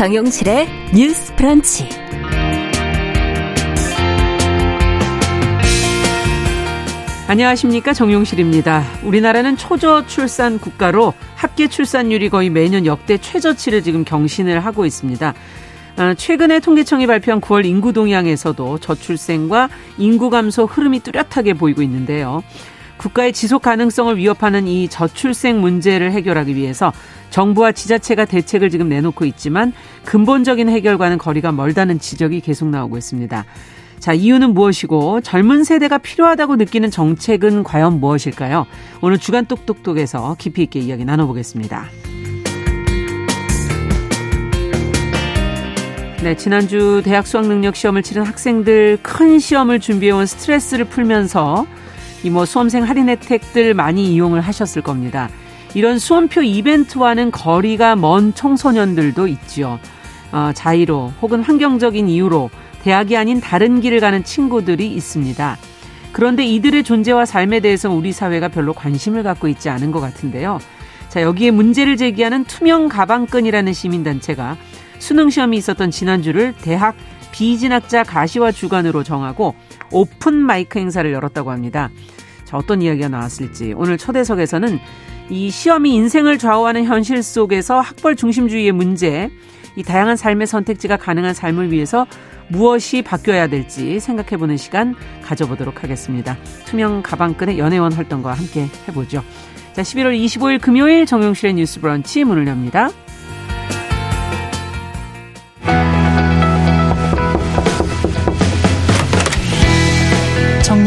정용실의 뉴스 프런치. 안녕하십니까 정용실입니다. 우리나라는 초저 출산 국가로 합계 출산율이 거의 매년 역대 최저치를 지금 경신을 하고 있습니다. 어, 최근에 통계청이 발표한 9월 인구 동향에서도 저출생과 인구 감소 흐름이 뚜렷하게 보이고 있는데요. 국가의 지속 가능성을 위협하는 이 저출생 문제를 해결하기 위해서 정부와 지자체가 대책을 지금 내놓고 있지만 근본적인 해결과는 거리가 멀다는 지적이 계속 나오고 있습니다. 자, 이유는 무엇이고 젊은 세대가 필요하다고 느끼는 정책은 과연 무엇일까요? 오늘 주간 똑똑똑에서 깊이 있게 이야기 나눠보겠습니다. 네, 지난주 대학 수학 능력 시험을 치른 학생들 큰 시험을 준비해온 스트레스를 풀면서 이 뭐 수험생 할인 혜택들 많이 이용을 하셨을 겁니다. 이런 수험표 이벤트와는 거리가 먼 청소년들도 있지요. 어, 자의로 혹은 환경적인 이유로 대학이 아닌 다른 길을 가는 친구들이 있습니다. 그런데 이들의 존재와 삶에 대해서 우리 사회가 별로 관심을 갖고 있지 않은 것 같은데요. 자, 여기에 문제를 제기하는 투명 가방끈이라는 시민단체가 수능시험이 있었던 지난주를 대학 비진학자 가시화 주간으로 정하고 오픈 마이크 행사를 열었다고 합니다. 자, 어떤 이야기가 나왔을지 오늘 초대석에서는 이 시험이 인생을 좌우하는 현실 속에서 학벌 중심주의의 문제, 이 다양한 삶의 선택지가 가능한 삶을 위해서 무엇이 바뀌어야 될지 생각해보는 시간 가져보도록 하겠습니다. 투명 가방끈의 연애원 활동과 함께 해보죠. 자, 11월 25일 금요일 정용실의 뉴스 브런치 문을 엽니다.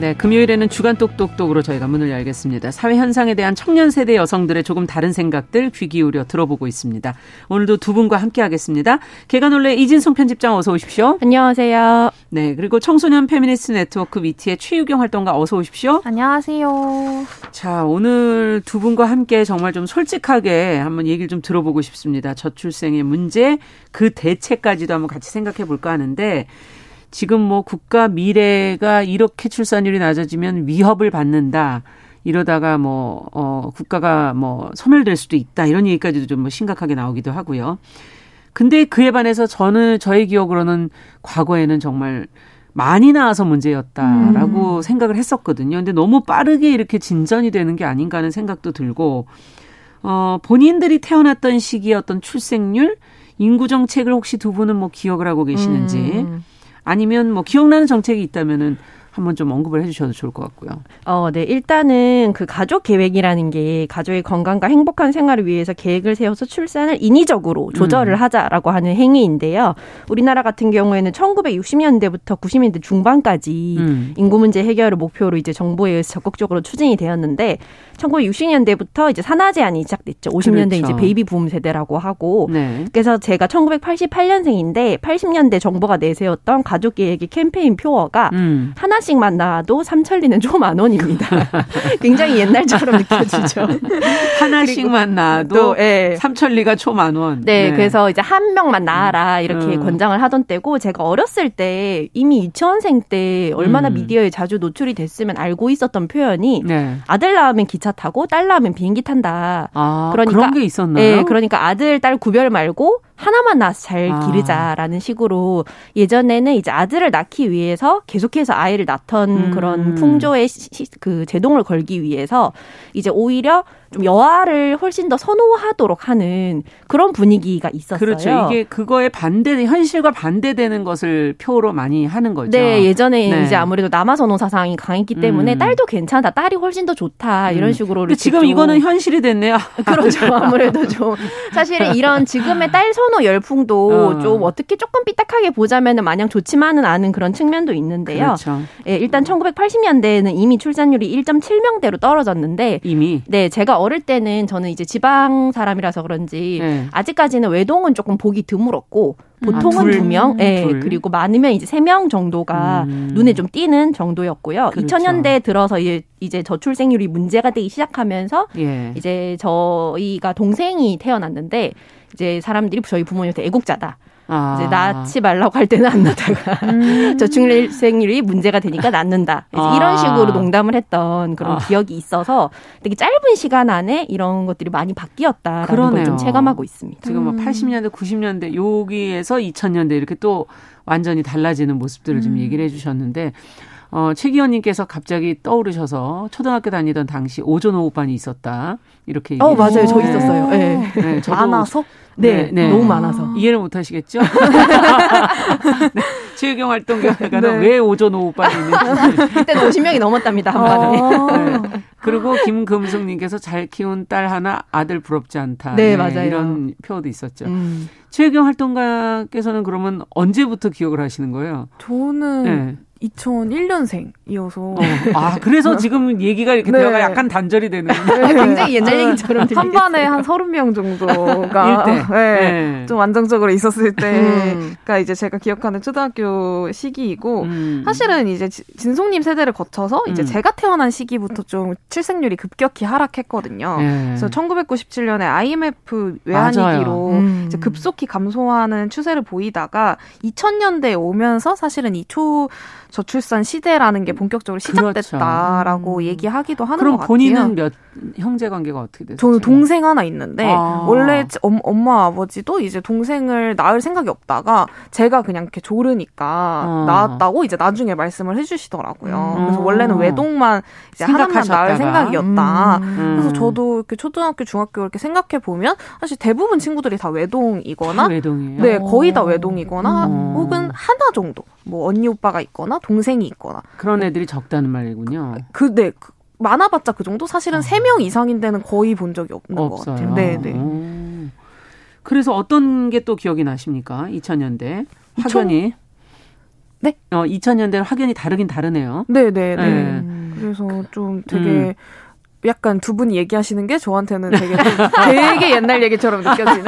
네, 금요일에는 주간 똑똑똑으로 저희가 문을 열겠습니다. 사회 현상에 대한 청년 세대 여성들의 조금 다른 생각들 귀 기울여 들어보고 있습니다. 오늘도 두 분과 함께 하겠습니다. 계간홀로 이진송 편집장 어서 오십시오. 안녕하세요. 네, 그리고 청소년 페미니스트 네트워크 위티의 최유경 활동가 어서 오십시오. 안녕하세요. 자, 오늘 두 분과 함께 정말 좀 솔직하게 한번 얘기를 좀 들어보고 싶습니다. 저출생의 문제, 그 대책까지도 한번 같이 생각해 볼까 하는데 지금 뭐 국가 미래가 이렇게 출산율이 낮아지면 위협을 받는다. 이러다가 뭐, 어, 국가가 뭐 소멸될 수도 있다. 이런 얘기까지도 좀 뭐 심각하게 나오기도 하고요. 근데 그에 반해서 저는 저의 기억으로는 과거에는 정말 많이 나와서 문제였다라고 음. 생각을 했었거든요. 근데 너무 빠르게 이렇게 진전이 되는 게 아닌가 하는 생각도 들고, 어, 본인들이 태어났던 시기의 어떤 출생률, 인구 정책을 혹시 두 분은 뭐 기억을 하고 계시는지, 음. 아니면 뭐 기억나는 정책이 있다면은 한번 좀 언급을 해주셔도 좋을 것 같고요. 어, 네. 일단은 그 가족 계획이라는 게 가족의 건강과 행복한 생활을 위해서 계획을 세워서 출산을 인위적으로 조절을 음. 하자라고 하는 행위인데요. 우리나라 같은 경우에는 1960년대부터 90년대 중반까지 음. 인구 문제 해결을 목표로 이제 정부에 의해서 적극적으로 추진이 되었는데 1960년대부터 이제 산아 제한이 시작됐죠. 50년대 그렇죠. 이제 베이비 붐 세대라고 하고 네. 그래서 제가 1988년생인데 80년대 정부가 내세웠던 가족 계획의 캠페인 표어가 음. 하나씩만 낳아도 삼천리는 초만원입니다. 굉장히 옛날처럼 느껴지죠. 하나씩만 낳아도 네. 삼천리가 초만 원. 네, 네, 그래서 이제 한 명만 낳아라 이렇게 음. 권장을 하던 때고 제가 어렸을 때 이미 유치원생 때 얼마나 음. 미디어에 자주 노출이 됐으면 알고 있었던 표현이 네. 아들 낳으면 기차 기차 타고 딸 낳으면 비행기 탄다. 아, 그러니까 그런 게 있었나요? 네, 그러니까 아들 딸 구별 말고 하나만 낳아서 잘 아. 기르자라는 식으로 예전에는 이제 아들을 낳기 위해서 계속해서 아이를 낳던 음. 그런 풍조의 시, 그 제동을 걸기 위해서 이제 오히려 좀 여아를 훨씬 더 선호하도록 하는 그런 분위기가 있었어요. 그렇죠. 이게 그거에 반대 현실과 반대되는 것을 표로 많이 하는 거죠. 네, 예전에 네. 이제 아무래도 남아 선호 사상이 강했기 때문에 음. 딸도 괜찮다, 딸이 훨씬 더 좋다 이런 음. 식으로. 근데 지금 이거는 현실이 됐네요. 그렇죠. 아무래도 좀 사실 이런 지금의 딸 선호 열풍도 어. 좀 어떻게 조금 삐딱하게 보자면은 마냥 좋지만은 않은 그런 측면도 있는데요. 그렇죠. 예, 일단 1980년대에는 이미 출산율이 1.7명대로 떨어졌는데 이미 네, 제가 어릴 때는 저는 이제 지방 사람이라서 그런지 네. 아직까지는 외동은 조금 보기 드물었고 보통은 아, 두 명, 예, 네, 그리고 많으면 이제 세 명 정도가 음. 눈에 좀 띄는 정도였고요. 그렇죠. 2000년대 들어서 이제 이제 저출생률이 문제가 되기 시작하면서 예. 이제 저희가 동생이 태어났는데 이제 사람들이 저희 부모님한테 애국자다. 아. 이제 낳지 말라고 할 때는 안 낳다가 음. 저출생률이 문제가 되니까 낳는다. 아. 이런 식으로 농담을 했던 그런 아. 기억이 있어서 되게 짧은 시간 안에 이런 것들이 많이 바뀌었다라는 걸 좀 체감하고 있습니다. 지금 뭐 80년대, 음. 90년대 여기에서 2000년대 이렇게 또 완전히 달라지는 모습들을 좀 음. 얘기를 해주셨는데 어, 최기현님께서 갑자기 떠오르셔서 초등학교 다니던 당시 오전 오후반이 있었다 이렇게. 어 맞아요, 저 있었어요. 네. 네 저도 많아서. 네, 네, 네. 너무 많아서 이해를 못 하시겠죠? 네. 체육경 활동가는 네. 왜 오전 오후반이 있는지 그때 50명이 넘었답니다 한 번에. 어. 네. 그리고 김금숙님께서 잘 키운 딸 하나 아들 부럽지 않다. 네, 맞아요. 이런 표도 있었죠. 음. 최경 활동가께서는 그러면 언제부터 기억을 하시는 거예요? 저는 2001년생이어서. 어. 아, 그래서 지금 얘기가 이렇게 네. 대화가 약간 단절이 되는. 네. 굉장히 옛날 얘기처럼 들리겠어요. 한 반에 한 30명 정도가 네. 네. 좀 안정적으로 있었을 때가 음. 이제 제가 기억하는 초등학교 시기이고 음. 사실은 이제 진송님 세대를 거쳐서 이제 음. 제가 태어난 시기부터 좀 출생률이 급격히 하락했거든요. 네. 그래서 1997년에 IMF 외환위기로 음. 이제 급속히 감소하는 추세를 보이다가 2000년대에 오면서 사실은 이초 저출산 시대라는 게 본격적으로 시작됐다라고 그렇죠. 얘기하기도 하는 것 같아요. 그럼 본인은 몇 형제 관계가 어떻게 되세요? 저는 동생 하나 있는데 아. 원래 엄마 아버지도 이제 동생을 낳을 생각이 없다가 제가 그냥 이렇게 조르니까 아. 낳았다고 이제 나중에 말씀을 해주시더라고요. 음. 그래서 원래는 외동만 이제 하나만 낳을 생각이었다. 음. 그래서 저도 이렇게 초등학교, 중학교 이렇게 생각해 보면 사실 대부분 친구들이 다 외동이거나 외동이에요? 네 거의 다 외동이거나 음. 혹은 하나 정도 뭐 언니 오빠가 있거나 동생이 있거나 그런 애들이 적다는 말이군요. 그 네. 그, 많아봤자 그 정도 사실은 세 명 이상인 데는 거의 본 적이 없는 없어요. 것 같아요. 네, 네. 그래서 어떤 게 또 기억이 나십니까? 2000년대 확연히 네? 어 2000년대 확연히 다르긴 다르네요. 네, 네, 네. 네. 그래서 좀 되게 음. 약간 두 분이 얘기하시는 게 저한테는 되게 되게 옛날 얘기처럼 느껴지는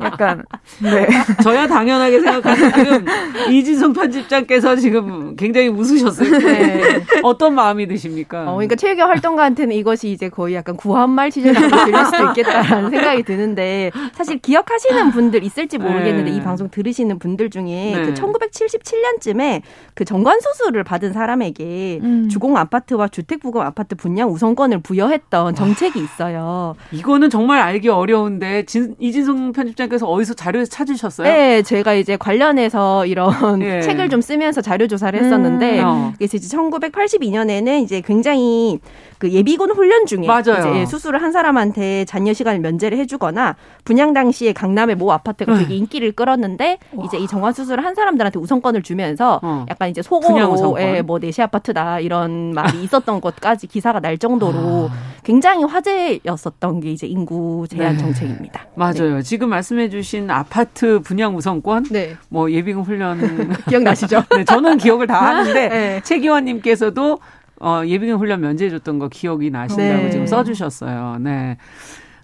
약간 네 저야 당연하게 생각하는 지금 이진성 편집장께서 지금 굉장히 웃으셨어요. 네. 어떤 마음이 드십니까? 어, 그러니까 체육계 활동가한테는 이것이 이제 거의 약간 구한말 시절로 들릴 수도 있겠다라는 생각이 드는데 사실 기억하시는 분들 있을지 모르겠는데 네. 이 방송 들으시는 분들 중에 네. 그 1977년쯤에 그 정관 수술을 받은 사람에게 음. 주공 아파트와 주택 부검 아파트 분양 우선권을 부여했던 정책이 있어요. 이거는 정말 알기 어려운데 진, 이진성 편집장께서 어디서 자료에서 찾으셨어요? 네, 제가 이제 관련해서 이런 네. 책을 좀 쓰면서 자료 조사를 했었는데 음, 어. 그래서 이제 1982년에는 이제 굉장히 그 예비군 훈련 중에 맞아요. 이제 수술을 한 사람한테 잔여 시간을 면제를 해주거나 분양 당시에 강남의 모 아파트가 되게 네. 인기를 끌었는데 와. 이제 이 정관 수술을 한 사람들한테 우선권을 주면서 어. 약간 이제 속어로 예, 뭐 내시 아파트다 이런 말이 있었던 것까지 기사가 날 정도로 아. 굉장히 화제였었던 게 이제 인구 제한 네. 정책입니다. 맞아요. 네. 지금 말씀해주신 아파트 분양 우선권, 네. 뭐 예비군 훈련 기억나시죠? 네, 저는 기억을 다 하는데 네. 최 기원님께서도 어, 예비군 훈련 면제해줬던 거 기억이 나신다고 네. 지금 써주셨어요. 네.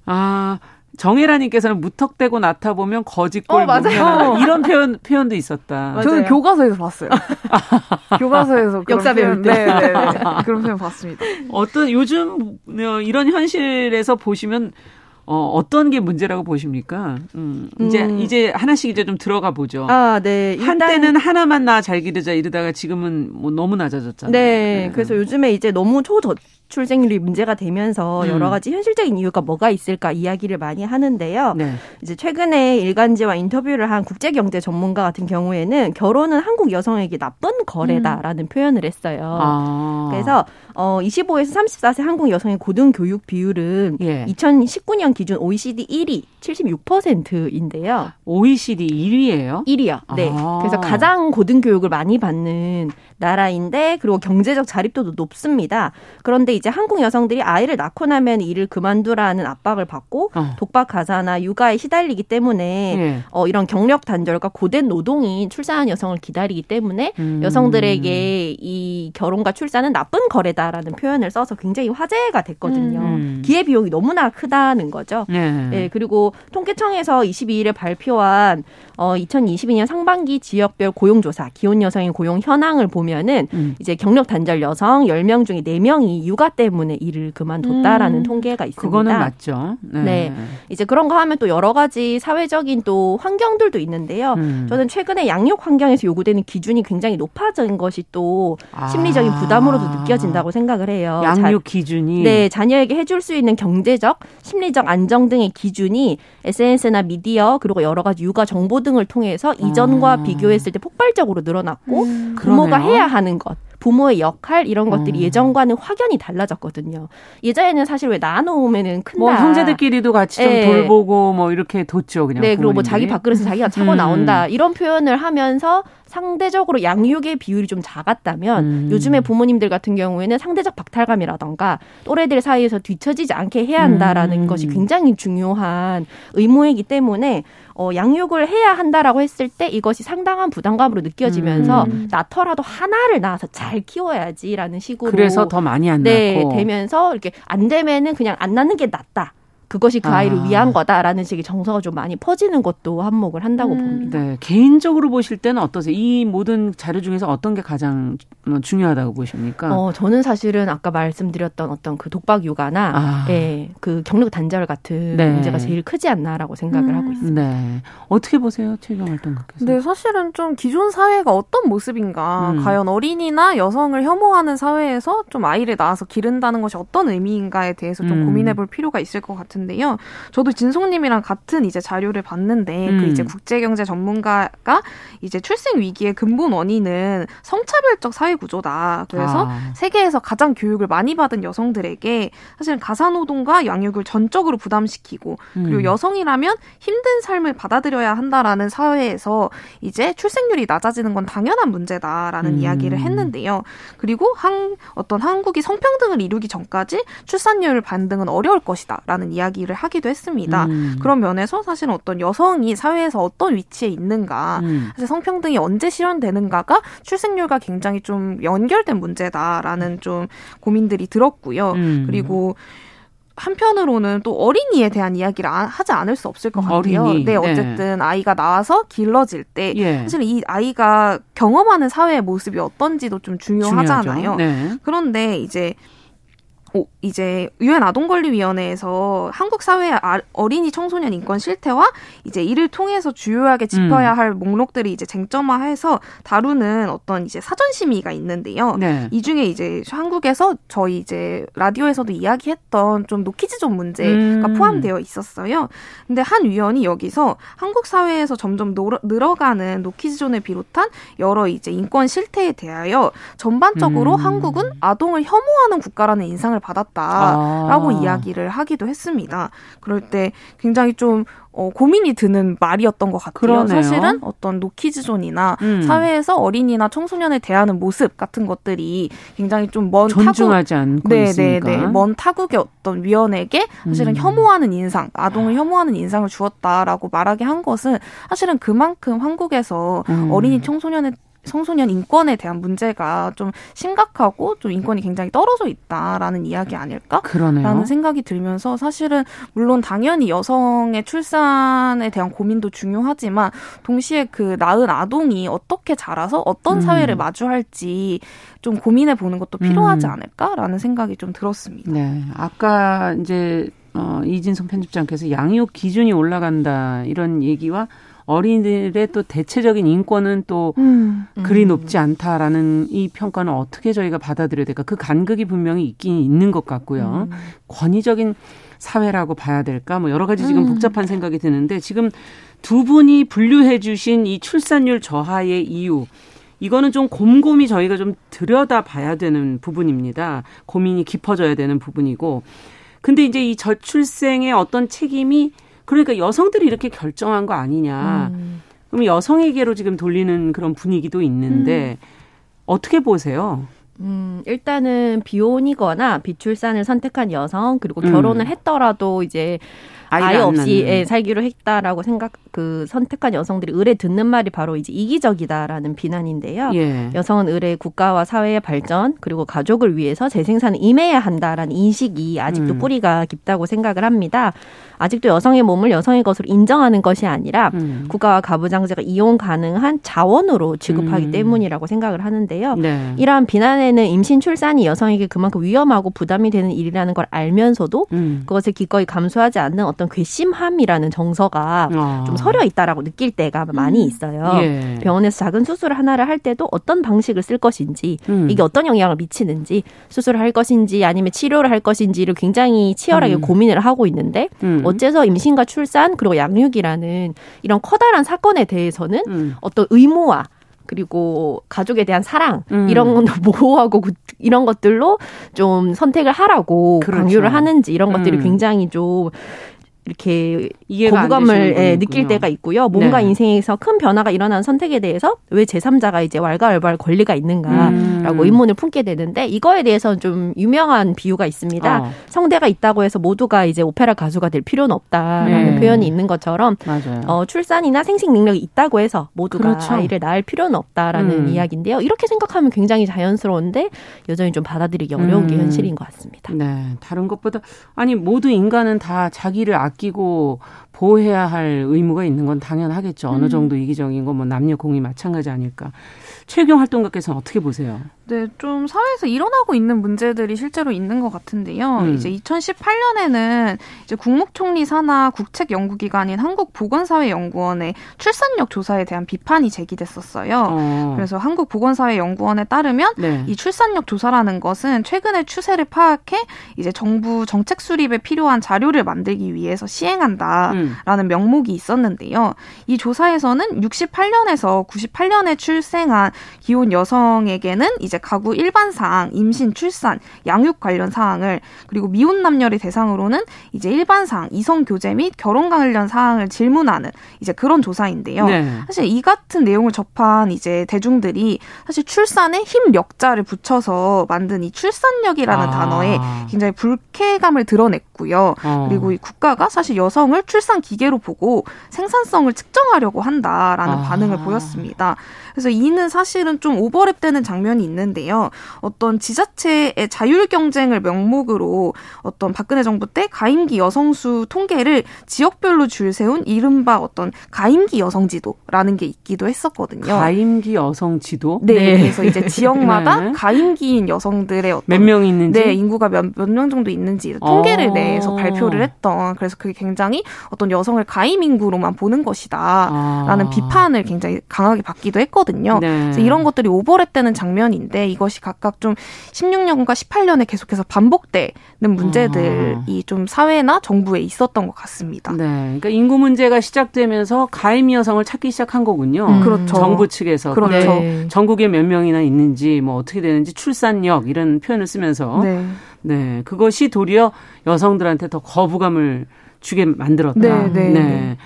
아, 정혜라님께서는 무턱대고 나타 보면 거짓골 어, 맞아요. 이런 표현 표현도 있었다. 맞아요. 저는 교과서에서 봤어요. 교과서에서 역사 배울 때 네, 네, 네. 그런 표현 봤습니다. 어떤 요즘 어, 이런 현실에서 보시면 어, 어떤 게 문제라고 보십니까? 음, 이제, 음. 이제 하나씩 이제 좀 들어가 보죠. 아, 네. 한때는 하나만 나 잘 기르자 이러다가 지금은 뭐 너무 낮아졌잖아요. 네. 네. 그래서 요즘에 이제 너무 초저, 출생률이 문제가 되면서 음. 여러 가지 현실적인 이유가 뭐가 있을까 이야기를 많이 하는데요. 네. 이제 최근에 일간지와 인터뷰를 한 국제경제 전문가 같은 경우에는 결혼은 한국 여성에게 나쁜 거래다라는 음. 표현을 했어요. 아. 그래서 어 25에서 34세 한국 여성의 고등 교육 비율은 예. 2019년 기준 OECD 1위 76%인데요. OECD 1위예요? 1위요. 네. 아. 그래서 가장 고등 교육을 많이 받는 나라인데 그리고 경제적 자립도도 높습니다. 그런데 이제 한국 여성들이 아이를 낳고 나면 일을 그만두라는 압박을 받고 어. 독박 가사나 육아에 시달리기 때문에 예. 어, 이런 경력 단절과 고된 노동이 출산한 여성을 기다리기 때문에 음. 여성들에게 이 결혼과 출산은 나쁜 거래다라는 표현을 써서 굉장히 화제가 됐거든요. 음. 기회 비용이 너무나 크다는 거죠. 예. 네, 그리고 통계청에서 22일에 발표한 어, 2022년 상반기 지역별 고용조사 기혼 여성의 고용 현황을 보면 보면은 음. 이제 경력 단절 여성 10명 중에 4명이 육아 때문에 일을 그만뒀다라는 음. 통계가 있습니다. 그거는 맞죠. 네. 네. 이제 그런 거 하면 또 여러 가지 사회적인 또 환경들도 있는데요. 음. 저는 최근에 양육 환경에서 요구되는 기준이 굉장히 높아진 것이 또 아. 심리적인 부담으로도 느껴진다고 생각을 해요. 양육 기준이 네, 자녀에게 해줄 수 있는 경제적, 심리적 안정 등의 기준이 SNS나 미디어 그리고 여러 가지 육아 정보 등을 통해서 이전과 아. 비교했을 때 폭발적으로 늘어났고 음, 부모가 해야 하는 것 부모의 역할 이런 것들이 음. 예전과는 확연히 달라졌거든요. 예전에는 사실 왜 나눠오면은 큰다. 뭐 형제들끼리도 같이 좀 네. 돌보고 뭐 이렇게 뒀죠 그냥. 네, 부모님들이. 그리고 뭐 자기 밥그릇은 자기가 차고 음. 나온다 이런 표현을 하면서 상대적으로 양육의 비율이 좀 작았다면 음. 요즘에 부모님들 같은 경우에는 상대적 박탈감이라던가 또래들 사이에서 뒤처지지 않게 해야 한다라는 음. 것이 굉장히 중요한 의무이기 때문에 어, 양육을 해야 한다라고 했을 때 이것이 상당한 부담감으로 느껴지면서 음. 낳더라도 하나를 낳아서 잘 키워야지라는 식으로 그래서 더 많이 안 네, 낳고 되면서 이렇게 안 되면은 그냥 안 낳는 게 낫다. 그것이 그 아이를 아. 위한 거다라는 식의 정서가 좀 많이 퍼지는 것도 한몫을 한다고 음. 봅니다. 네. 개인적으로 보실 때는 어떠세요? 이 모든 자료 중에서 어떤 게 가장 중요하다고 보십니까? 어, 저는 사실은 아까 말씀드렸던 어떤 그 독박 육아나 아. 예, 그 경력 단절 같은 네. 문제가 제일 크지 않나라고 생각을 음. 하고 있습니다. 네. 어떻게 보세요? 최경 활동가께서? 네, 사실은 좀 기존 사회가 어떤 모습인가, 음. 과연 어린이나 여성을 혐오하는 사회에서 좀 아이를 낳아서 기른다는 것이 어떤 의미인가에 대해서 좀 음. 고민해 볼 필요가 있을 것 같은데 같은데요. 저도 진송님이랑 같은 이제 자료를 봤는데 그 음. 그 이제 국제경제 전문가가 이제 출생 위기의 근본 원인은 성차별적 사회 구조다. 그래서 아. 세계에서 가장 교육을 많이 받은 여성들에게 사실은 가사노동과 양육을 전적으로 부담시키고 그리고 음. 여성이라면 힘든 삶을 받아들여야 한다라는 사회에서 이제 출생률이 낮아지는 건 당연한 문제다라는 음. 이야기를 했는데요. 그리고 한 어떤 한국이 성평등을 이루기 전까지 출산율 반등은 어려울 것이다라는 이야기 이야기를 하기도 했습니다. 음. 그런 면에서 사실은 어떤 여성이 사회에서 어떤 위치에 있는가, 음. 사실 성평등이 언제 실현되는가가 출생률과 굉장히 좀 연결된 문제다라는 좀 고민들이 들었고요. 음. 그리고 한편으로는 또 어린이에 대한 이야기를 하지 않을 수 없을 것 같아요. 어린이. 네, 네. 어쨌든 네. 아이가 나와서 길러질 때 예. 사실 이 아이가 경험하는 사회의 모습이 어떤지도 좀 중요하잖아요. 네. 그런데 이제 오, 이제 유엔 아동권리위원회에서 한국 사회의 아, 어린이 청소년 인권 실태와 이제 이를 통해서 주요하게 짚어야 음. 할 목록들이 이제 쟁점화해서 다루는 어떤 이제 사전 심의가 있는데요. 네. 이 중에 이제 한국에서 저희 이제 라디오에서도 이야기했던 좀 노키즈존 문제가 음. 포함되어 있었어요. 근데 한 위원이 여기서 한국 사회에서 점점 노, 늘어가는 노키즈존을 비롯한 여러 이제 인권 실태에 대하여 전반적으로 음. 한국은 아동을 혐오하는 국가라는 인상을 받았다라고 아. 이야기를 하기도 했습니다. 그럴 때 굉장히 좀 어, 고민이 드는 말이었던 것 같아요. 그러네요. 사실은 어떤 노키즈존이나 음. 사회에서 어린이나 청소년을 대하는 모습 같은 것들이 굉장히 좀먼 존중하지 타국, 않고 네, 있으니까. 네, 네. 먼 타국의 어떤 위원에게 사실은 음. 혐오하는 인상, 아동을 혐오하는 인상을 주었다라고 말하게 한 것은 사실은 그만큼 한국에서 음. 어린이 청소년에 청소년 인권에 대한 문제가 좀 심각하고 좀 인권이 굉장히 떨어져 있다라는 이야기 아닐까? 그러네요. 라는 생각이 들면서 사실은 물론 당연히 여성의 출산에 대한 고민도 중요하지만 동시에 그 낳은 아동이 어떻게 자라서 어떤 음. 사회를 마주할지 좀 고민해 보는 것도 필요하지 음. 않을까라는 생각이 좀 들었습니다. 네. 아까 이제 어, 이진성 편집장께서 양육 기준이 올라간다 이런 얘기와 어린이들의 또 대체적인 인권은 또 음. 그리 음. 높지 않다라는 이 평가는 어떻게 저희가 받아들여야 될까? 그 간극이 분명히 있긴 있는 것 같고요. 음. 권위적인 사회라고 봐야 될까? 뭐 여러 가지 지금 음. 복잡한 생각이 드는데 지금 두 분이 분류해 주신 이 출산율 저하의 이유 이거는 좀 곰곰이 저희가 좀 들여다 봐야 되는 부분입니다. 고민이 깊어져야 되는 부분이고. 근데 이제 이 저출생의 어떤 책임이 그러니까 여성들이 이렇게 결정한 거 아니냐. 음. 그럼 여성에게로 지금 돌리는 그런 분위기도 있는데 음. 어떻게 보세요? 음, 일단은 비혼이거나 비출산을 선택한 여성 그리고 음. 결혼을 했더라도 이제 아예 없이 예, 살기로 했다라고 생각 그 선택한 여성들이 을에 듣는 말이 바로 이제 이기적이다라는 비난인데요. 예. 여성은 을의 국가와 사회의 발전 그리고 가족을 위해서 재생산을 임해야 한다라는 인식이 아직도 음. 뿌리가 깊다고 생각을 합니다. 아직도 여성의 몸을 여성의 것으로 인정하는 것이 아니라 음. 국가와 가부장제가 이용 가능한 자원으로 취급하기 음. 때문이라고 생각을 하는데요. 네. 이러한 비난에는 임신 출산이 여성에게 그만큼 위험하고 부담이 되는 일이라는 걸 알면서도 음. 그것을 기꺼이 감수하지 않는 어떤 괘씸함이라는 정서가 어. 좀 서려 있다라고 느낄 때가 많이 음. 있어요. 예. 병원에서 작은 수술 하나를 할 때도 어떤 방식을 쓸 것인지 음. 이게 어떤 영향을 미치는지 수술을 할 것인지 아니면 치료를 할 것인지를 굉장히 치열하게 음. 고민을 하고 있는데 음. 어째서 임신과 출산 그리고 양육이라는 이런 커다란 사건에 대해서는 음. 어떤 의무와 그리고 가족에 대한 사랑 음. 이런 모호하고 이런 것들로 좀 선택을 하라고 그렇죠. 강요를 하는지 이런 것들이 음. 굉장히 좀 이렇게 거부감을 예, 느낄 때가 있고요. 뭔가 네. 인생에서 큰 변화가 일어난 선택에 대해서 왜 제3자가 이제 왈가왈부할 권리가 있는가라고 음. 의문을 품게 되는데 이거에 대해서는 좀 유명한 비유가 있습니다. 어. 성대가 있다고 해서 모두가 이제 오페라 가수가 될 필요는 없다라는 네. 표현이 있는 것처럼 어, 출산이나 생식 능력이 있다고 해서 모두가 그렇죠. 아이를 낳을 필요는 없다라는 음. 이야기인데요. 이렇게 생각하면 굉장히 자연스러운데 여전히 좀 받아들이기 어려운 음. 게 현실인 것 같습니다. 네, 다른 것보다 아니 모두 인간은 다 자기를 아 아끼고 보호해야 할 의무가 있는 건 당연하겠죠. 어느 음. 정도 이기적인 건 뭐 남녀 공이 마찬가지 아닐까. 최경 활동가께서는 어떻게 보세요? 네, 좀 사회에서 일어나고 있는 문제들이 실제로 있는 것 같은데요. 음. 이제 2018년에는 이제 국무총리 산하 국책 연구기관인 한국보건사회연구원의 출산력 조사에 대한 비판이 제기됐었어요. 어. 그래서 한국보건사회연구원에 따르면 네. 이 출산력 조사라는 것은 최근의 추세를 파악해 이제 정부 정책 수립에 필요한 자료를 만들기 위해서 시행한다 라는 음. 명목이 있었는데요. 이 조사에서는 68년에서 98년에 출생한 기혼 여성에게는 이제 가구 일반 사항, 임신, 출산, 양육 관련 사항을 그리고 미혼 남녀를 대상으로는 이제 일반 사항, 이성 교제 및 결혼 관련 사항을 질문하는 이제 그런 조사인데요. 네. 사실 이 같은 내용을 접한 이제 대중들이 사실 출산에 힘력자를 붙여서 만든 이 출산력이라는 아. 단어에 굉장히 불쾌감을 드러냈고요. 어. 그리고 이 국가가 사실 여성을 출산 기계로 보고 생산성을 측정하려고 한다라는 아. 반응을 보였습니다. 그래서 이는 사실은 좀 오버랩되는 장면이 있는데요. 어떤 지자체의 자율 경쟁을 명목으로 어떤 박근혜 정부 때 가임기 여성수 통계를 지역별로 줄 세운 이른바 어떤 가임기 여성 지도라는 게 있기도 했었거든요. 가임기 여성 지도? 네, 네. 그래서 이제 지역마다 네. 가임기인 여성들의 어떤 몇 명 있는지 네, 인구가 몇 명 정도 있는지 통계를 어. 내서 발표를 했던 그래서 그게 굉장히 어떤 여성을 가임 인구로만 보는 것이다라는 아. 비판을 굉장히 강하게 받기도 했거든요. 했거든요. 네. 그래서 이런 것들이 오버랩되는 장면인데 이것이 각각 좀 16년과 18년에 계속해서 반복되는 문제들이 아. 좀 사회나 정부에 있었던 것 같습니다. 네. 그러니까 인구 문제가 시작되면서 가임 여성을 찾기 시작한 거군요. 음. 그렇죠. 정부 측에서. 그렇죠. 네. 전국에 몇 명이나 있는지 뭐 어떻게 되는지 출산력 이런 표현을 쓰면서 네. 네. 그것이 도리어 여성들한테 더 거부감을 주게 만들었다. 네. 네.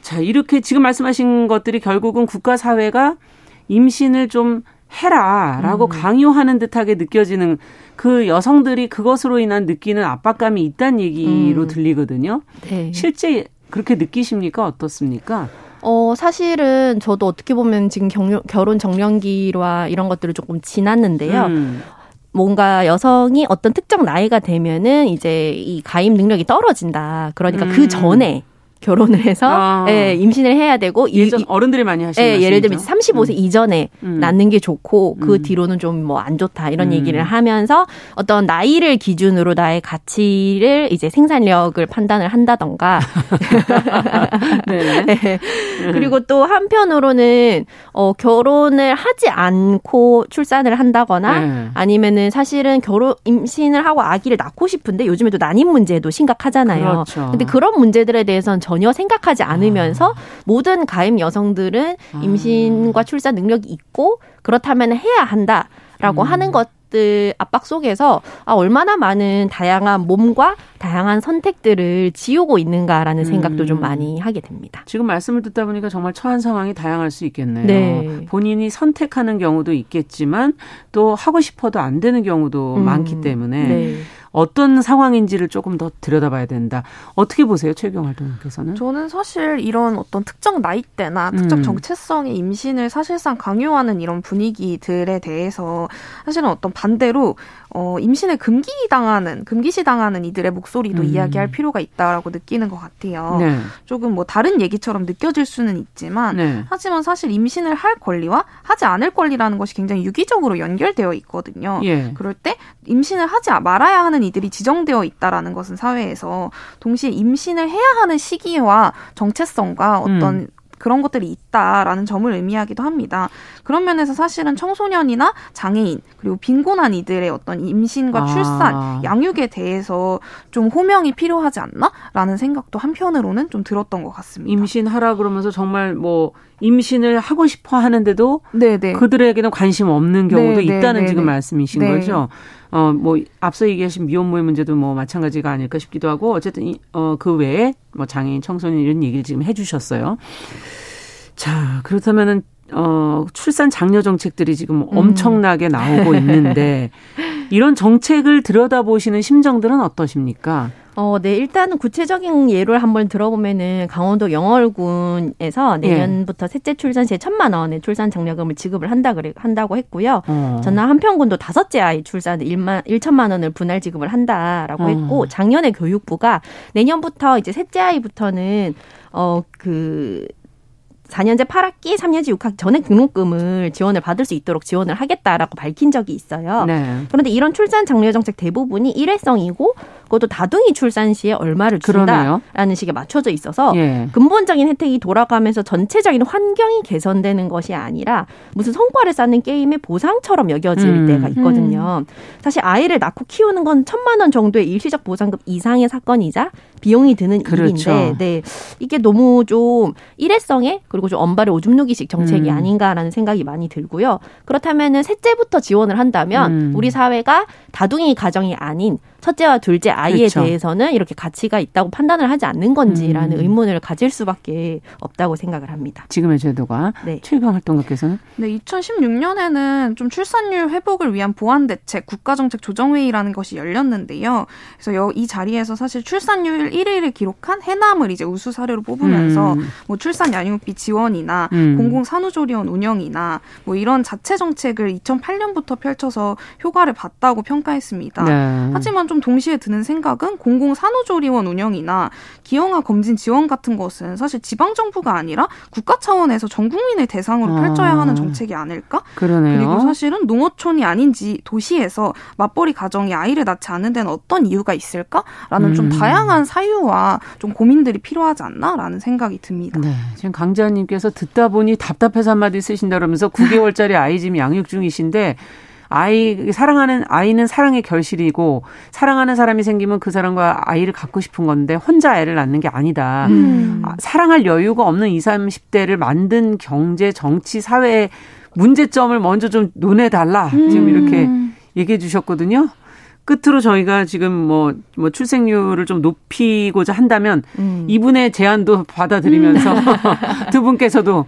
네. 자, 이렇게 지금 말씀하신 것들이 결국은 국가 사회가 임신을 좀 해라라고 음. 강요하는 듯하게 느껴지는 그 여성들이 그것으로 인한 느끼는 압박감이 있다는 얘기로 음. 들리거든요. 네. 실제 그렇게 느끼십니까? 어떻습니까? 어, 사실은 저도 어떻게 보면 지금 경력, 결혼 정년기와 이런 것들을 조금 지났는데요. 음. 뭔가 여성이 어떤 특정 나이가 되면은 이제 이 가입 능력이 떨어진다. 그러니까 그 음. 그 전에 결혼을 해서 아. 예, 임신을 해야 되고 예전 어른들이 많이 하시는 예, 예를 들면 35세 음. 이전에 음. 낳는 게 좋고 그 음. 뒤로는 좀 뭐 안 좋다 이런 음. 얘기를 하면서 어떤 나이를 기준으로 나의 가치를 이제 생산력을 판단을 한다던가 네. 네. 그리고 또 한편으로는 어 결혼을 하지 않고 출산을 한다거나 네. 아니면은 사실은 결혼 임신을 하고 아기를 낳고 싶은데 요즘에도 난임 문제도 심각하잖아요. 그렇죠. 근데 그런 문제들에 대해서는 전혀 생각하지 않으면서 아. 모든 가임 여성들은 아. 임신과 출산 능력이 있고 그렇다면 해야 한다라고 음. 하는 것 들 압박 속에서 아 얼마나 많은 다양한 몸과 다양한 선택들을 지우고 있는가라는 생각도 음. 좀 많이 하게 됩니다. 지금 말씀을 듣다 보니까 정말 처한 상황이 다양할 수 있겠네요. 네. 본인이 선택하는 경우도 있겠지만 또 하고 싶어도 안 되는 경우도 음. 많기 때문에 네. 어떤 상황인지를 조금 더 들여다봐야 된다. 어떻게 보세요, 최경 활 동님께서는? 저는 사실 이런 어떤 특정 나이대나 특정 음. 정체성의 임신을 사실상 강요하는 이런 분위기들에 대해서 사실은 어떤 반대로 어, 임신을 금기 당하는, 금기시 당하는 이들의 목소리도 음. 이야기할 필요가 있다라고 느끼는 것 같아요. 네. 조금 뭐 다른 얘기처럼 느껴질 수는 있지만, 네. 하지만 사실 임신을 할 권리와 하지 않을 권리라는 것이 굉장히 유기적으로 연결되어 있거든요. 예. 그럴 때 임신을 하지 말아야 하는 이들이 지정되어 있다라는 것은 사회에서 동시에 임신을 해야 하는 시기와 정체성과 어떤 음. 그런 것들이 있다라는 점을 의미하기도 합니다. 그런 면에서 사실은 청소년이나 장애인 그리고 빈곤한 이들의 어떤 임신과 아. 출산, 양육에 대해서 좀 호명이 필요하지 않나라는 생각도 한편으로는 좀 들었던 것 같습니다. 임신하라 그러면서 정말 뭐 임신을 하고 싶어 하는데도 네네. 그들에게는 관심 없는 경우도 네네. 있다는 네네. 지금 말씀이신 네. 거죠. 어, 뭐, 앞서 얘기하신 미혼모의 문제도 뭐 마찬가지가 아닐까 싶기도 하고, 어쨌든, 이, 어, 그 외에 뭐 장애인, 청소년 이런 얘기를 지금 해 주셨어요. 자, 그렇다면은, 어, 출산 장려 정책들이 지금 음. 엄청나게 나오고 있는데, 이런 정책을 들여다보시는 심정들은 어떠십니까? 어, 네, 일단은 구체적인 예를 한번 들어보면은 강원도 영월군에서 예. 내년부터 예. 셋째 출산 시에 천만 원의 출산 장려금을 지급을 한다 그래 한다고 했고요. 어. 전남 한평군도 다섯째 아이 출산 1만 1천만 원을 분할 지급을 한다라고 어. 했고 작년에 교육부가 내년부터 이제 셋째 아이부터는 어그 4년제 8학기, 3년제 6학기 전액 등록금을 지원을 받을 수 있도록 지원을 하겠다라고 밝힌 적이 있어요. 네. 그런데 이런 출산 장려 정책 대부분이 일회성이고 그것도 다둥이 출산 시에 얼마를 준다라는 그러네요. 식에 맞춰져 있어서 예. 근본적인 혜택이 돌아가면서 전체적인 환경이 개선되는 것이 아니라 무슨 성과를 쌓는 게임의 보상처럼 여겨질 음. 때가 있거든요. 음. 사실 아이를 낳고 키우는 건 천만 원 정도의 일시적 보상금 이상의 사건이자 비용이 드는 그렇죠. 일인데 네. 이게 너무 좀 일회성에 그리고 좀 언발의 오줌 누기식 정책이 음. 아닌가라는 생각이 많이 들고요. 그렇다면은 셋째부터 지원을 한다면 음. 우리 사회가 다둥이 가정이 아닌 첫째와 둘째 아이에 그렇죠. 대해서는 이렇게 가치가 있다고 판단을 하지 않는 건지라는 음. 의문을 가질 수밖에 없다고 생각을 합니다. 지금의 제도가 네. 최경 활동가께서는 네, 2016년에는 좀 출산율 회복을 위한 보완 대책 국가정책 조정회의라는 것이 열렸는데요. 그래서 이 자리에서 사실 출산율 1위를 기록한 해남을 이제 우수 사례로 뽑으면서 음. 뭐 출산 양육비 지원이나 음. 공공 산후조리원 운영이나 뭐 이런 자체 정책을 2008년부터 펼쳐서 효과를 봤다고 평가했습니다. 네. 하지만 좀 동시에 드는 생각은 공공 산후조리원 운영이나 기형아 검진 지원 같은 것은 사실 지방 정부가 아니라 국가 차원에서 전 국민을 대상으로 아. 펼쳐야 하는 정책이 아닐까? 그러네요. 그리고 사실은 농어촌이 아닌지 도시에서 맞벌이 가정이 아이를 낳지 않는 데는 어떤 이유가 있을까라는 음. 좀 다양한 사유와 좀 고민들이 필요하지 않나라는 생각이 듭니다. 네. 지금 강자님께서 듣다 보니 답답해서 한마디 쓰신다 그러면서 9개월짜리 아이 지금 양육 중이신데 아이 사랑하는 아이는 사랑의 결실이고 사랑하는 사람이 생기면 그 사람과 아이를 갖고 싶은 건데 혼자 애를 낳는 게 아니다. 음. 아, 사랑할 여유가 없는 20, 30대를 만든 경제, 정치, 사회의 문제점을 먼저 좀 논해 달라. 음. 지금 이렇게 얘기해 주셨거든요. 끝으로 저희가 지금 뭐, 뭐 출생률을 좀 높이고자 한다면 음. 이분의 제안도 받아들이면서 음. 두 분께서도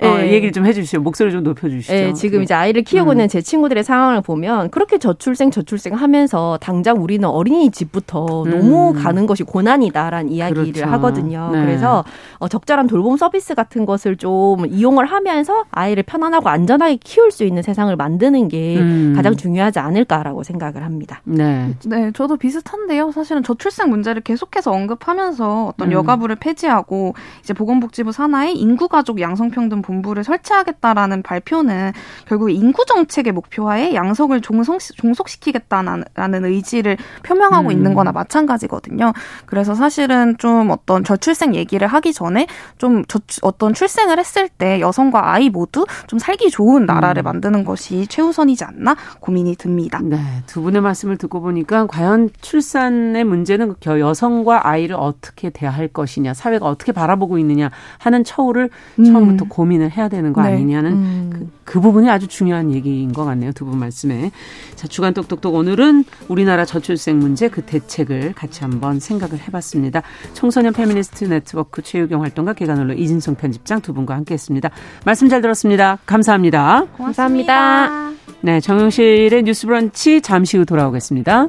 어, 네. 얘기를 좀 해주시죠. 목소리 좀 높여주시죠. 네, 지금 네. 이제 아이를 키우고 있는 음. 제 친구들의 상황을 보면 그렇게 저출생 저출생 하면서 당장 우리는 어린이집부터 음. 너무 가는 것이 고난이다라는 이야기를 그렇죠. 하거든요. 네. 그래서 어, 적절한 돌봄 서비스 같은 것을 좀 이용을 하면서 아이를 편안하고 안전하게 키울 수 있는 세상을 만드는 게 음. 가장 중요하지 않을까라고 생각을 합니다. 네. 네, 저도 비슷한데요. 사실은 저출생 문제를 계속해서 언급하면서 어떤 음. 여가부를 폐지하고 이제 보건복지부 산하의 인구가족 양성평등 본부를 설치하겠다라는 발표는 결국 인구 정책의 목표하에 양석을 종속, 종속시키겠다라는 의지를 표명하고 음. 있는 거나 마찬가지거든요. 그래서 사실은 좀 어떤 저출생 얘기를 하기 전에 좀 저, 어떤 출생을 했을 때 여성과 아이 모두 좀 살기 좋은 나라를 음. 만드는 것이 최우선이지 않나 고민이 듭니다. 네. 두 분의 말씀을 듣고 보니까 과연 출산의 문제는 여성과 아이를 어떻게 대할 것이냐, 사회가 어떻게 바라보고 있느냐 하는 처우를 음. 처음부터 고민 고민을 해야 되는 거 네. 아니냐는 음. 그, 그, 부분이 아주 중요한 얘기인 것 같네요. 두 분 말씀에. 자, 주간 똑똑똑 오늘은 우리나라 저출생 문제 그 대책을 같이 한번 생각을 해봤습니다. 청소년 페미니스트 네트워크 최유경 활동가 계간홀로 이진송 편집장 두 분과 함께했습니다. 말씀 잘 들었습니다. 감사합니다. 고맙습니다. 네, 정용실의 뉴스브런치 잠시 후 돌아오겠습니다.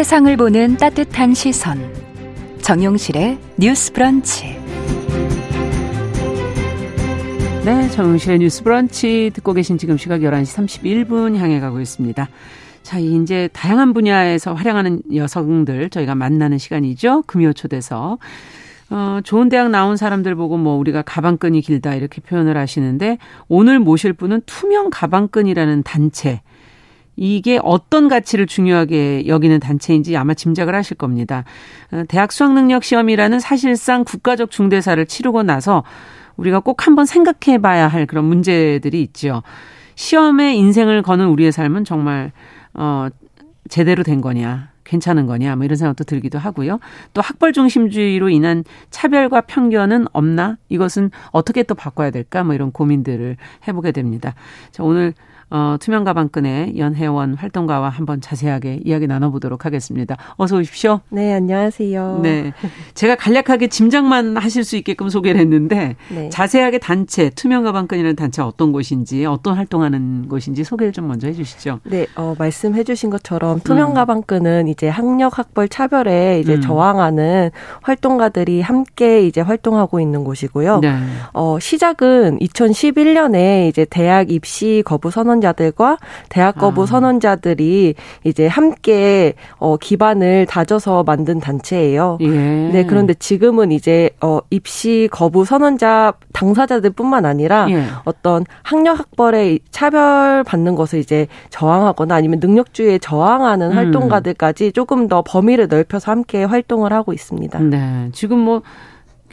세상을 보는 따뜻한 시선. 정용실의 뉴스 브런치. 네, 정용실의 뉴스 브런치 듣고 계신 지금 시각 11시 31분 향해 가고 있습니다. 자, 이제 다양한 분야에서 활약하는 여성들 저희가 만나는 시간이죠. 금요 초대서. 어, 좋은 대학 나온 사람들 보고 뭐 우리가 가방끈이 길다 이렇게 표현을 하시는데 오늘 모실 분은 투명 가방끈이라는 단체. 이게 어떤 가치를 중요하게 여기는 단체인지 아마 짐작을 하실 겁니다. 어, 대학 수학 능력 시험이라는 사실상 국가적 중대사를 치르고 나서 우리가 꼭 한번 생각해 봐야 할 그런 문제들이 있죠. 시험에 인생을 거는 우리의 삶은 정말 어, 제대로 된 거냐. 괜찮은 거냐 뭐 이런 생각도 들기도 하고요. 또 학벌 중심주의로 인한 차별과 편견은 없나? 이것은 어떻게 또 바꿔야 될까? 뭐 이런 고민들을 해보게 됩니다. 자, 오늘 어, 투명 가방끈의 연회원 활동가와 한번 자세하게 이야기 나눠보도록 하겠습니다. 어서 오십시오. 네, 안녕하세요. 네. 제가 간략하게 짐작만 하실 수 있게끔 소개를 했는데 네. 자세하게 단체, 투명 가방끈이라는 단체 어떤 곳인지 어떤 활동하는 곳인지 소개를 좀 먼저 해 주시죠. 네, 어, 말씀해 주신 것처럼 투명 음. 가방끈은 이제 학력 학벌 차별에 이제 음. 저항하는 활동가들이 함께 이제 활동하고 있는 곳이고요. 네. 어, 시작은 2011년에 이제 대학 입시 거부 선언 선언자들과 대학 거부 아. 선언자들이 이제 함께 어 기반을 다져서 만든 단체예요. 예. 네, 그런데 지금은 이제 어 입시 거부 선언자 당사자들뿐만 아니라 예. 어떤 학력 학벌에 차별 받는 것을 이제 저항하거나 아니면 능력주의에 저항하는 음. 활동가들까지 조금 더 범위를 넓혀서 함께 활동을 하고 있습니다. 네. 지금 뭐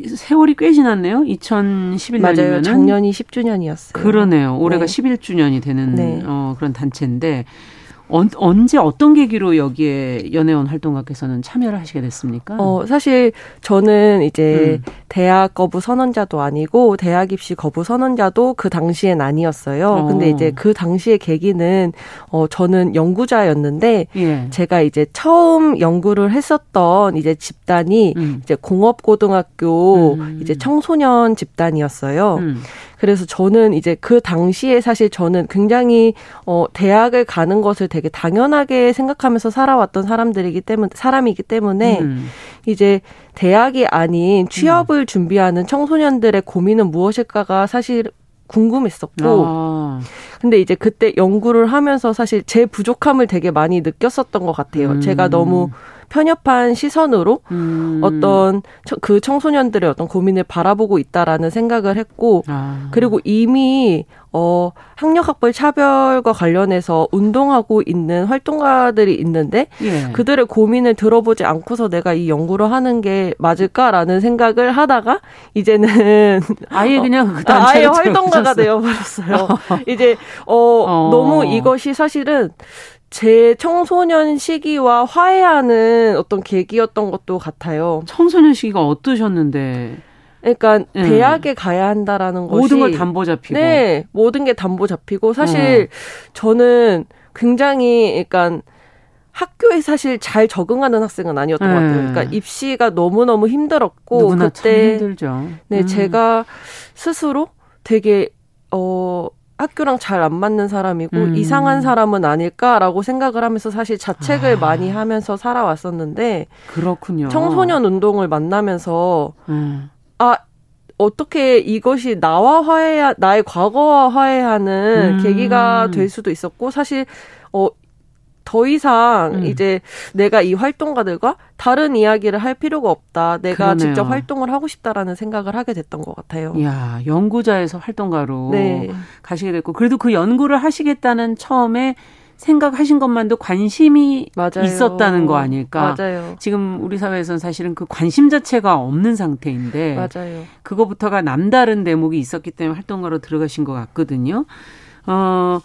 세월이 꽤 지났네요. 2011년이면 맞아요. 작년이 10주년이었어요. 그러네요. 올해가 네. 11주년이 되는 네. 어, 그런 단체인데 언제 어떤 계기로 여기에 연애원 활동가께서는 참여를 하시게 됐습니까? 어, 사실 저는 이제 음. 대학 거부 선언자도 아니고 대학 입시 거부 선언자도 그 당시엔 아니었어요. 어. 근데 이제 그 당시의 계기는 어 저는 연구자였는데 예. 제가 이제 처음 연구를 했었던 이제 집단이 음. 이제 공업고등학교 음. 이제 청소년 집단이었어요. 음. 그래서 저는 이제 그 당시에 사실 저는 굉장히 어 대학을 가는 것을 되게 당연하게 생각하면서 살아왔던 사람들이기 때문에 사람이기 때문에 음. 이제 대학이 아닌 취업을 음. 준비하는 청소년들의 고민은 무엇일까가 사실 궁금했었고 아. 근데 이제 그때 연구를 하면서 사실 제 부족함을 되게 많이 느꼈었던 것 같아요. 음. 제가 너무 편협한 시선으로 음. 어떤 그 청소년들의 어떤 고민을 바라보고 있다라는 생각을 했고 아. 그리고 이미 어 학력 학벌 차별과 관련해서 운동하고 있는 활동가들이 있는데 예. 그들의 고민을 들어보지 않고서 내가 이 연구를 하는 게 맞을까라는 생각을 하다가 이제는 아예 그냥 그 아예 활동가가 되어 버렸어요. 이제 어, 어 너무 이것이 사실은 제 청소년 시기와 화해하는 어떤 계기였던 것도 같아요. 청소년 시기가 어떠셨는데? 그러니까 음. 대학에 가야 한다라는 것이 모든 걸 담보 잡히고 네 모든 게 담보 잡히고 사실 어. 저는 굉장히 그러니까 학교에 사실 잘 적응하는 학생은 아니었던 네. 것 같아요. 그러니까 입시가 너무 너무 힘들었고 그때 힘들죠. 네 음. 제가 스스로 되게 어 학교랑 잘 안 맞는 사람이고 음. 이상한 사람은 아닐까라고 생각을 하면서 사실 자책을 아. 많이 하면서 살아왔었는데 그렇군요. 청소년 운동을 만나면서 음. 아 어떻게 이것이 나와 화해 나의 과거와 화해하는 음. 계기가 될 수도 있었고 사실 어 더 이상 음. 이제 내가 이 활동가들과 다른 이야기를 할 필요가 없다. 내가 그러네요. 직접 활동을 하고 싶다라는 생각을 하게 됐던 것 같아요. 야 연구자에서 활동가로 네. 가시게 됐고 그래도 그 연구를 하시겠다는 처음에 생각하신 것만도 관심이 맞아요. 있었다는 거 아닐까? 맞아요. 지금 우리 사회에서는 사실은 그 관심 자체가 없는 상태인데 맞아요. 그거부터가 남다른 대목이 있었기 때문에 활동가로 들어가신 것 같거든요. 어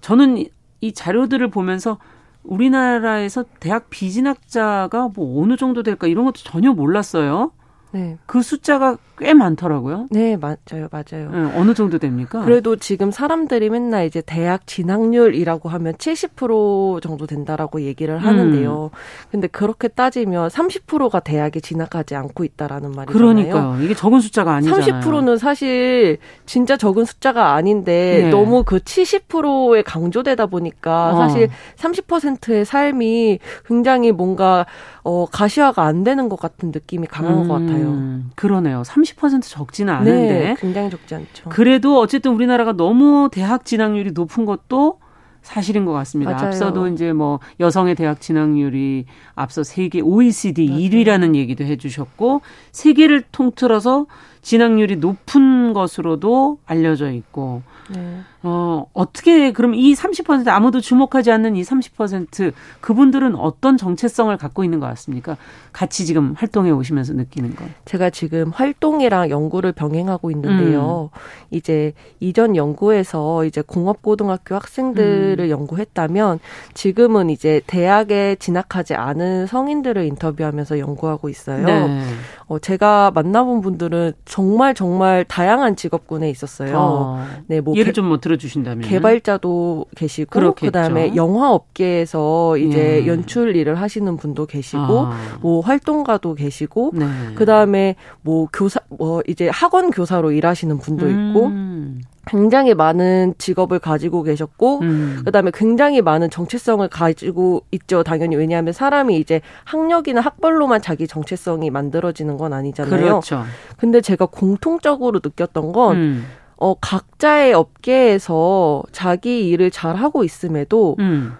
저는 이 자료들을 보면서 우리나라에서 대학 비진학자가 뭐 어느 정도 될까 이런 것도 전혀 몰랐어요. 네. 그 숫자가 꽤 많더라고요. 네, 맞아요, 맞아요. 네, 어느 정도 됩니까? 그래도 지금 사람들이 맨날 이제 대학 진학률이라고 하면 70% 정도 된다라고 얘기를 하는데요. 음. 근데 그렇게 따지면 30%가 대학에 진학하지 않고 있다라는 말이잖아요. 그러니까요. 이게 적은 숫자가 아니잖아요. 30%는 사실 진짜 적은 숫자가 아닌데 네. 너무 그 70%에 강조되다 보니까 어. 사실 30%의 삶이 굉장히 뭔가 어, 가시화가 안 되는 것 같은 느낌이 강한 음, 것 같아요. 그러네요. 30% 적지는 않은데. 네, 굉장히 적지 않죠. 그래도 어쨌든 우리나라가 너무 대학 진학률이 높은 것도 사실인 것 같습니다. 맞아요. 앞서도 이제 뭐 여성의 대학 진학률이 앞서 세계 OECD 맞아요. 1위라는 얘기도 해주셨고 세계를 통틀어서 진학률이 높은 것으로도 알려져 있고 네. 어, 어떻게 그럼 이 30% 아무도 주목하지 않는 이 30% 그분들은 어떤 정체성을 갖고 있는 것 같습니까? 같이 지금 활동해 오시면서 느끼는 거. 제가 지금 활동이랑 연구를 병행하고 있는데요. 음. 이제 이전 연구에서 이제 공업고등학교 학생들을 음. 연구했다면 지금은 이제 대학에 진학하지 않은 성인들을 인터뷰하면서 연구하고 있어요. 네. 어, 제가 만나본 분들은 정말 정말 다양한 직업군에 있었어요. 어. 네, 뭐 예를 좀뭐 들어 주신다면 개발자도 계시고 그렇겠죠. 그다음에 영화 업계에서 이제 예. 연출 일을 하시는 분도 계시고 아. 뭐 활동가도 계시고 네. 그다음에 뭐 교사 뭐 이제 학원 교사로 일하시는 분도 있고 음. 굉장히 많은 직업을 가지고 계셨고 음. 그다음에 굉장히 많은 정체성을 가지고 있죠 당연히 왜냐하면 사람이 이제 학력이나 학벌로만 자기 정체성이 만들어지는 건 아니잖아요. 그렇죠. 근데 제가 공통적으로 느꼈던 건 음. 어, 각자의 업계에서 자기 일을 잘 하고 있음에도 음.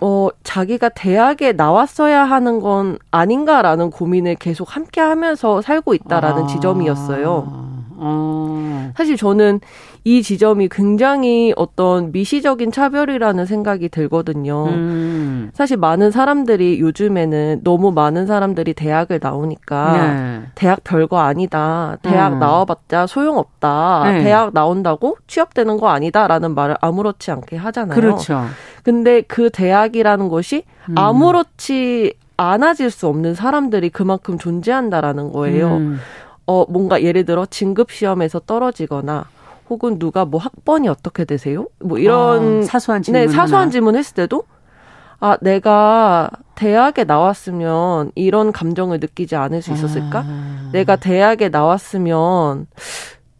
어, 자기가 대학에 나왔어야 하는 건 아닌가라는 고민을 계속 함께 하면서 살고 있다라는 아. 지점이었어요. 어. 사실 저는 이 지점이 굉장히 어떤 미시적인 차별이라는 생각이 들거든요. 음. 사실 많은 사람들이 요즘에는 너무 많은 사람들이 대학을 나오니까 네. 대학 별거 아니다. 대학 음. 나와봤자 소용없다. 네. 대학 나온다고 취업되는 거 아니다라는 말을 아무렇지 않게 하잖아요. 그렇죠. 근데 그 대학이라는 것이 음. 아무렇지 않아질 수 없는 사람들이 그만큼 존재한다라는 거예요. 음. 어, 뭔가 예를 들어 진급 시험에서 떨어지거나 혹은 누가 뭐 학번이 어떻게 되세요? 뭐 이런 아, 사소한 질문 네, 사소한 질문 했을 때도 아, 내가 대학에 나왔으면 이런 감정을 느끼지 않을 수 있었을까? 아. 내가 대학에 나왔으면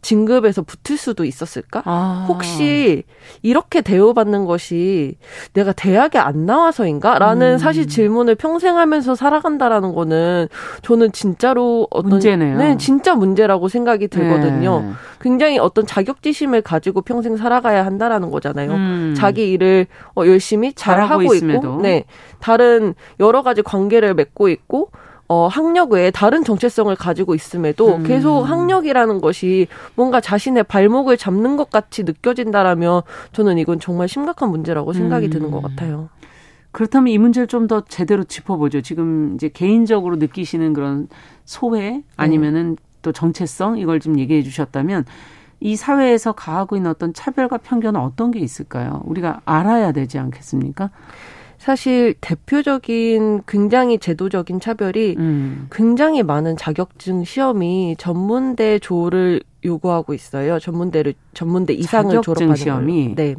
진급에서 붙을 수도 있었을까? 아. 혹시 이렇게 대우받는 것이 내가 대학에 안 나와서인가? 라는 음. 사실 질문을 평생 하면서 살아간다라는 거는 저는 진짜로 어떤 문제네요. 네, 진짜 문제라고 생각이 들거든요. 네. 굉장히 어떤 자격지심을 가지고 평생 살아가야 한다라는 거잖아요. 음. 자기 일을 어, 열심히 잘 하고 있고 네. 다른 여러 가지 관계를 맺고 있고 어, 학력 외에 다른 정체성을 가지고 있음에도 음. 계속 학력이라는 것이 뭔가 자신의 발목을 잡는 것 같이 느껴진다라면 저는 이건 정말 심각한 문제라고 생각이 음. 드는 것 같아요. 그렇다면 이 문제를 좀 더 제대로 짚어보죠. 지금 이제 개인적으로 느끼시는 그런 소외 아니면은 음. 또 정체성 이걸 좀 얘기해 주셨다면 이 사회에서 가하고 있는 어떤 차별과 편견은 어떤 게 있을까요? 우리가 알아야 되지 않겠습니까? 사실 대표적인 굉장히 제도적인 차별이 음. 굉장히 많은 자격증 시험이 전문대 조를 요구하고 있어요. 전문대를 전문대 이상을 졸업하는 시험이 걸로. 네.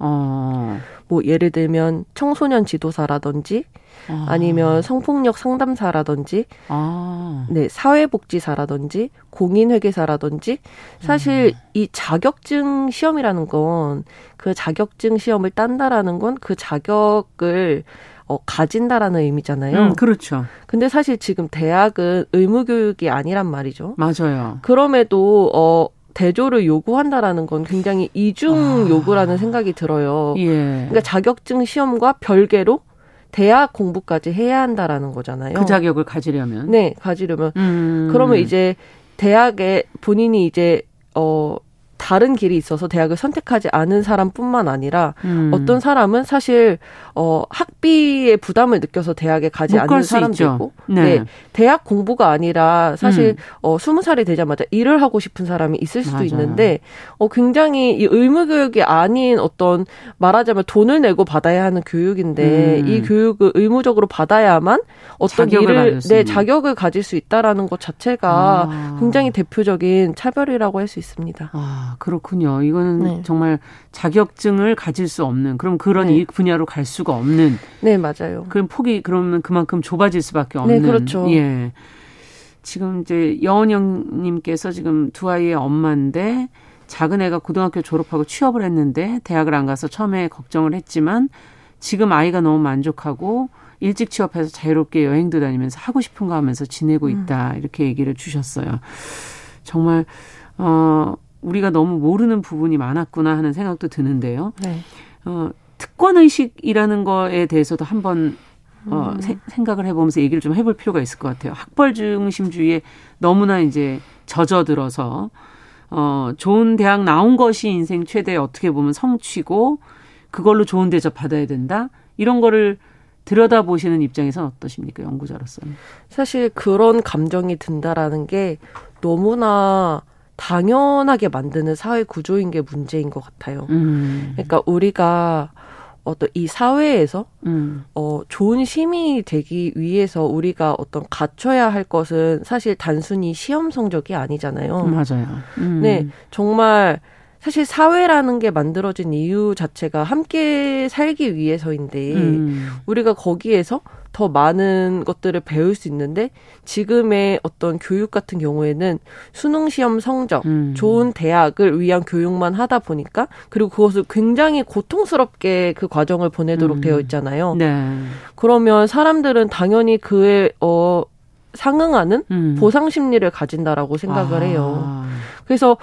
어. 뭐 예를 들면 청소년 지도사라든지 아. 니면 성폭력 상담사라든지 아. 네 사회복지사라든지 공인회계사라든지 사실 음. 이 자격증 시험이라는 건 그 자격증 시험을 딴다라는 건 그 자격을 어, 가진다라는 의미잖아요. 음, 그렇죠. 근데 사실 지금 대학은 의무 교육이 아니란 말이죠. 맞아요. 그럼에도 어 대조를 요구한다라는 건 굉장히 이중 아. 요구라는 생각이 들어요. 예. 그러니까 자격증 시험과 별개로 대학 공부까지 해야 한다라는 거잖아요. 그 자격을 가지려면. 네, 가지려면. 음. 그러면 이제 대학에 본인이 이제 어 다른 길이 있어서 대학을 선택하지 않은 사람뿐만 아니라 음. 어떤 사람은 사실 어 학비의 부담을 느껴서 대학에 가지 않는 사람도 있고 네. 네. 대학 공부가 아니라 사실 음. 어 20살이 되자마자 일을 하고 싶은 사람이 있을 수도 맞아요. 있는데 어 굉장히 이 의무 교육이 아닌 어떤 말하자면 돈을 내고 받아야 하는 교육인데 음. 이 교육을 의무적으로 받아야만 어떤 일을 내 네, 자격을 가질 수 있다라는 것 자체가 아. 굉장히 대표적인 차별이라고 할 수 있습니다. 아, 그렇군요. 이거는 네. 정말 자격증을 가질 수 없는 그럼 그런 네. 이 분야로 갈 수가 없는 네, 맞아요. 그럼 폭이 그러면 그만큼 좁아질 수밖에 네, 없는 네, 그렇죠. 예. 지금 이제 여원영 님께서 지금 두 아이의 엄마인데 작은 애가 고등학교 졸업하고 취업을 했는데 대학을 안 가서 처음에 걱정을 했지만 지금 아이가 너무 만족하고 일찍 취업해서 자유롭게 여행도 다니면서 하고 싶은 거 하면서 지내고 음. 있다. 음. 이렇게 얘기를 주셨어요. 정말, 어, 우리가 너무 모르는 부분이 많았구나 하는 생각도 드는데요. 네. 어, 특권 의식이라는 거에 대해서도 한번 어, 음. 세, 생각을 해보면서 얘기를 좀 해볼 필요가 있을 것 같아요. 학벌 중심주의에 너무나 이제 젖어들어서 어, 좋은 대학 나온 것이 인생 최대 어떻게 보면 성취고 그걸로 좋은 대접 받아야 된다. 이런 거를 들여다보시는 입장에서는 어떠십니까? 연구자로서는. 사실 그런 감정이 든다라는 게 너무나 당연하게 만드는 사회 구조인 게 문제인 것 같아요. 음. 그러니까 우리가 어떤 이 사회에서 음. 어 좋은 시민이 되기 위해서 우리가 어떤 갖춰야 할 것은 사실 단순히 시험 성적이 아니잖아요. 맞아요. 음. 네, 정말 사실 사회라는 게 만들어진 이유 자체가 함께 살기 위해서인데 음. 우리가 거기에서 더 많은 것들을 배울 수 있는데 지금의 어떤 교육 같은 경우에는 수능 시험 성적, 음. 좋은 대학을 위한 교육만 하다 보니까 그리고 그것을 굉장히 고통스럽게 그 과정을 보내도록 음. 되어 있잖아요. 네. 그러면 사람들은 당연히 그에 어 상응하는 음. 보상 심리를 가진다라고 생각을 아. 해요. 그래서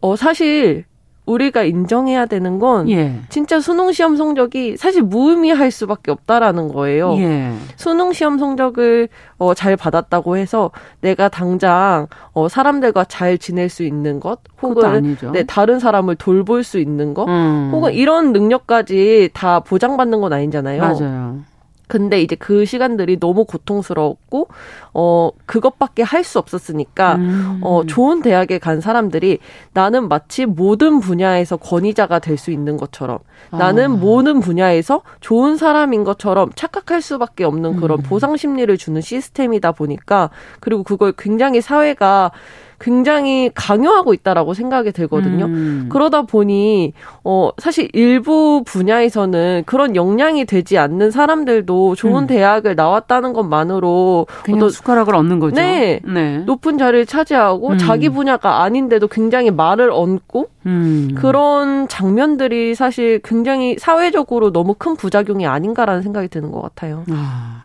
어 사실 우리가 인정해야 되는 건 예. 진짜 수능 시험 성적이 사실 무의미할 수밖에 없다라는 거예요. 예. 수능 시험 성적을 어, 잘 받았다고 해서 내가 당장 어, 사람들과 잘 지낼 수 있는 것 혹은 네, 다른 사람을 돌볼 수 있는 것 음. 혹은 이런 능력까지 다 보장받는 건 아니잖아요. 맞아요. 근데 이제 그 시간들이 너무 고통스러웠고 어 그것밖에 할 수 없었으니까 음. 어 좋은 대학에 간 사람들이 나는 마치 모든 분야에서 권위자가 될 수 있는 것처럼 아. 나는 모든 분야에서 좋은 사람인 것처럼 착각할 수밖에 없는 그런 음. 보상 심리를 주는 시스템이다 보니까 그리고 그걸 굉장히 사회가 굉장히 강요하고 있다라고 생각이 들거든요. 음. 그러다 보니 어 사실 일부 분야에서는 그런 역량이 되지 않는 사람들도 좋은 음. 대학을 나왔다는 것만으로 어떤 숟가락을 얻는 거죠. 네, 네. 높은 자리를 차지하고 음. 자기 분야가 아닌데도 굉장히 말을 얹고 음. 그런 장면들이 사실 굉장히 사회적으로 너무 큰 부작용이 아닌가라는 생각이 드는 것 같아요. 아.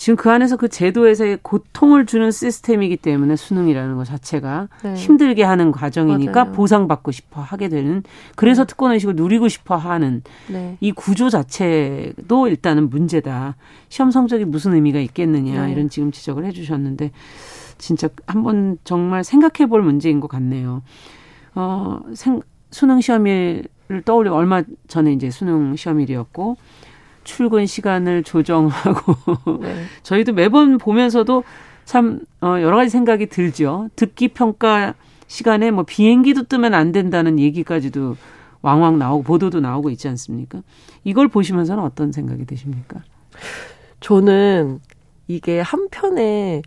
지금 그 안에서 그 제도에서의 고통을 주는 시스템이기 때문에 수능이라는 것 자체가 네. 힘들게 하는 과정이니까 맞아요. 보상받고 싶어 하게 되는 그래서 네. 특권 의식을 누리고 싶어 하는 네. 이 구조 자체도 일단은 문제다. 시험 성적이 무슨 의미가 있겠느냐 네. 이런 지금 지적을 해 주셨는데 진짜 한번 정말 생각해 볼 문제인 것 같네요. 어, 생, 수능 시험일을 떠올려 얼마 전에 이제 수능 시험일이었고 출근 시간을 조정하고 네. 저희도 매번 보면서도 참 어, 여러 가지 생각이 들죠. 듣기 평가 시간에 뭐 비행기도 뜨면 안 된다는 얘기까지도 왕왕 나오고 보도도 나오고 있지 않습니까? 이걸 보시면서는 어떤 생각이 드십니까? 저는 이게 한편에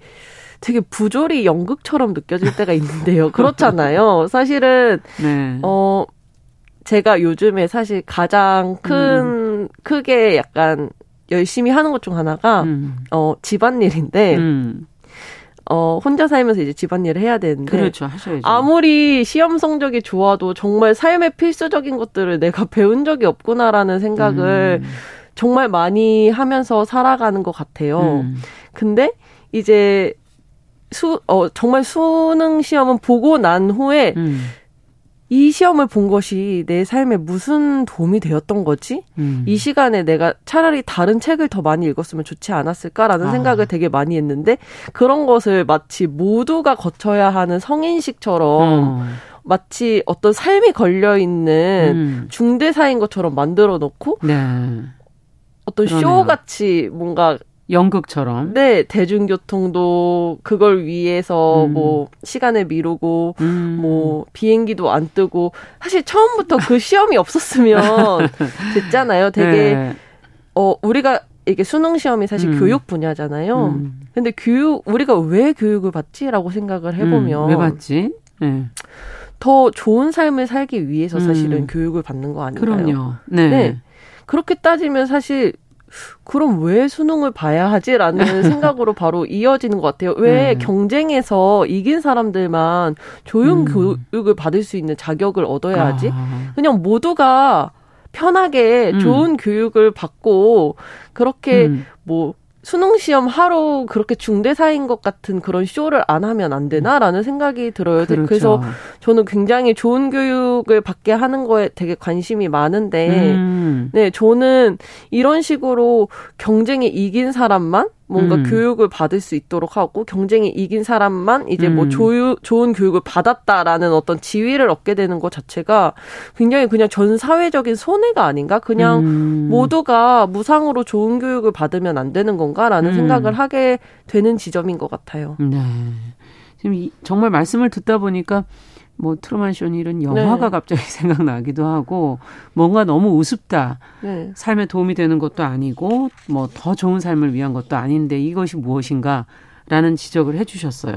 되게 부조리 연극처럼 느껴질 때가 있는데요. 그렇잖아요. 사실은 네. 어 제가 요즘에 사실 가장 큰 음. 크게 약간 열심히 하는 것 중 하나가 음. 어 집안일인데 음. 어 혼자 살면서 이제 집안일을 해야 되는데 그렇죠 하셔야죠. 아무리 시험 성적이 좋아도 정말 삶의 필수적인 것들을 내가 배운 적이 없구나라는 생각을 음. 정말 많이 하면서 살아가는 것 같아요. 음. 근데 이제 수, 어, 정말 수능 시험은 보고 난 후에 음. 이 시험을 본 것이 내 삶에 무슨 도움이 되었던 거지? 음. 이 시간에 내가 차라리 다른 책을 더 많이 읽었으면 좋지 않았을까라는 아. 생각을 되게 많이 했는데 그런 것을 마치 모두가 거쳐야 하는 성인식처럼 어. 마치 어떤 삶이 걸려 있는 음. 중대사인 것처럼 만들어 놓고 네. 어떤 쇼 같이 뭔가 연극처럼. 네, 대중교통도 그걸 위해서 음. 뭐 시간을 미루고 음. 뭐 비행기도 안 뜨고 사실 처음부터 그 시험이 없었으면 됐잖아요. 되게 네. 어 우리가 이게 수능 시험이 사실 음. 교육 분야잖아요. 음. 근데 교육 우리가 왜 교육을 받지라고 생각을 해보면 음, 왜 받지? 네. 더 좋은 삶을 살기 위해서 사실은 음. 교육을 받는 거 아닌가요? 그럼요. 네. 네. 그렇게 따지면 사실 그럼 왜 수능을 봐야 하지라는 생각으로 바로 이어지는 것 같아요. 왜 네. 경쟁에서 이긴 사람들만 조용 음. 교육을 받을 수 있는 자격을 얻어야 하지? 아. 그냥 모두가 편하게 음. 좋은 교육을 받고 그렇게 음. 뭐 수능 시험 하루 그렇게 중대사인 것 같은 그런 쇼를 안 하면 안 되나라는 생각이 들어요. 그렇죠. 그래서 저는 굉장히 좋은 교육을 받게 하는 거에 되게 관심이 많은데, 음. 네, 저는 이런 식으로 경쟁에 이긴 사람만 뭔가 음. 교육을 받을 수 있도록 하고 경쟁에 이긴 사람만 이제 뭐 음. 뭐 조유, 좋은 교육을 받았다라는 어떤 지위를 얻게 되는 것 자체가 굉장히 그냥 전 사회적인 손해가 아닌가? 그냥 음. 모두가 무상으로 좋은 교육을 받으면 안 되는 건가라는 음. 생각을 하게 되는 지점인 것 같아요. 네. 지금 정말 말씀을 듣다 보니까 뭐 트루만 쇼니 이런 영화가 네. 갑자기 생각나기도 하고 뭔가 너무 우습다. 네. 삶에 도움이 되는 것도 아니고 뭐 더 좋은 삶을 위한 것도 아닌데 이것이 무엇인가라는 지적을 해 주셨어요.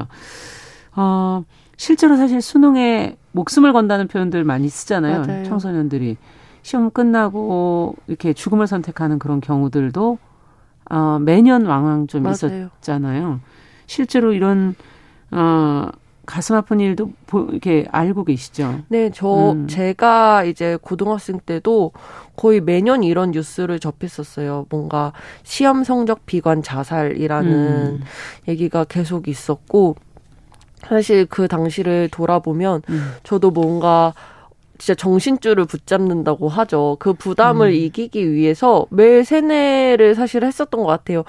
어, 실제로 사실 수능에 목숨을 건다는 표현들 많이 쓰잖아요. 맞아요. 청소년들이 시험 끝나고 이렇게 죽음을 선택하는 그런 경우들도 어, 매년 왕왕 좀 맞아요. 있었잖아요. 실제로 이런 어 가슴 아픈 일도 이렇게 알고 계시죠? 네, 저 음. 제가 이제 고등학생 때도 거의 매년 이런 뉴스를 접했었어요. 뭔가 시험 성적 비관 자살이라는 음. 얘기가 계속 있었고 사실 그 당시를 돌아보면 음. 저도 뭔가 진짜 정신줄을 붙잡는다고 하죠. 그 부담을 음. 이기기 위해서 매일 세뇌를 사실 했었던 것 같아요.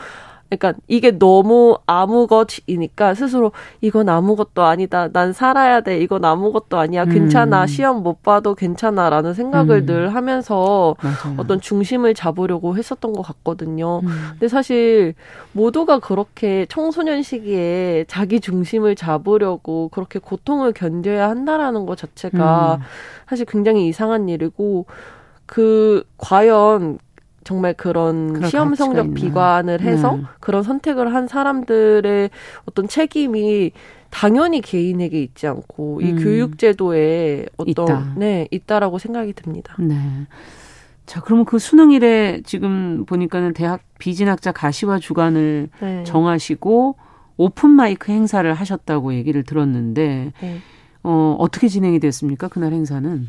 그러니까 이게 너무 아무것이니까 스스로 이건 아무것도 아니다. 난 살아야 돼. 이건 아무것도 아니야. 괜찮아. 음. 시험 못 봐도 괜찮아라는 생각을 음. 늘 하면서 맞아요. 어떤 중심을 잡으려고 했었던 것 같거든요. 음. 근데 사실 모두가 그렇게 청소년 시기에 자기 중심을 잡으려고 그렇게 고통을 견뎌야 한다라는 것 자체가 음. 사실 굉장히 이상한 일이고 그 과연 정말 그런 시험 성적 비관을 해서 네. 그런 선택을 한 사람들의 어떤 책임이 당연히 개인에게 있지 않고 이 음. 교육 제도에 어떤 있다. 네 있다라고 생각이 듭니다. 네. 자, 그러면 그 수능일에 지금 보니까는 대학 비진학자 가시화 주간을 네. 정하시고 오픈 마이크 행사를 하셨다고 얘기를 들었는데 네. 어, 어떻게 진행이 됐습니까? 그날 행사는?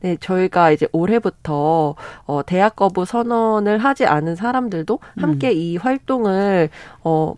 네, 저희가 이제 올해부터 어 대학 거부 선언을 하지 않은 사람들도 함께 음. 이 활동을 어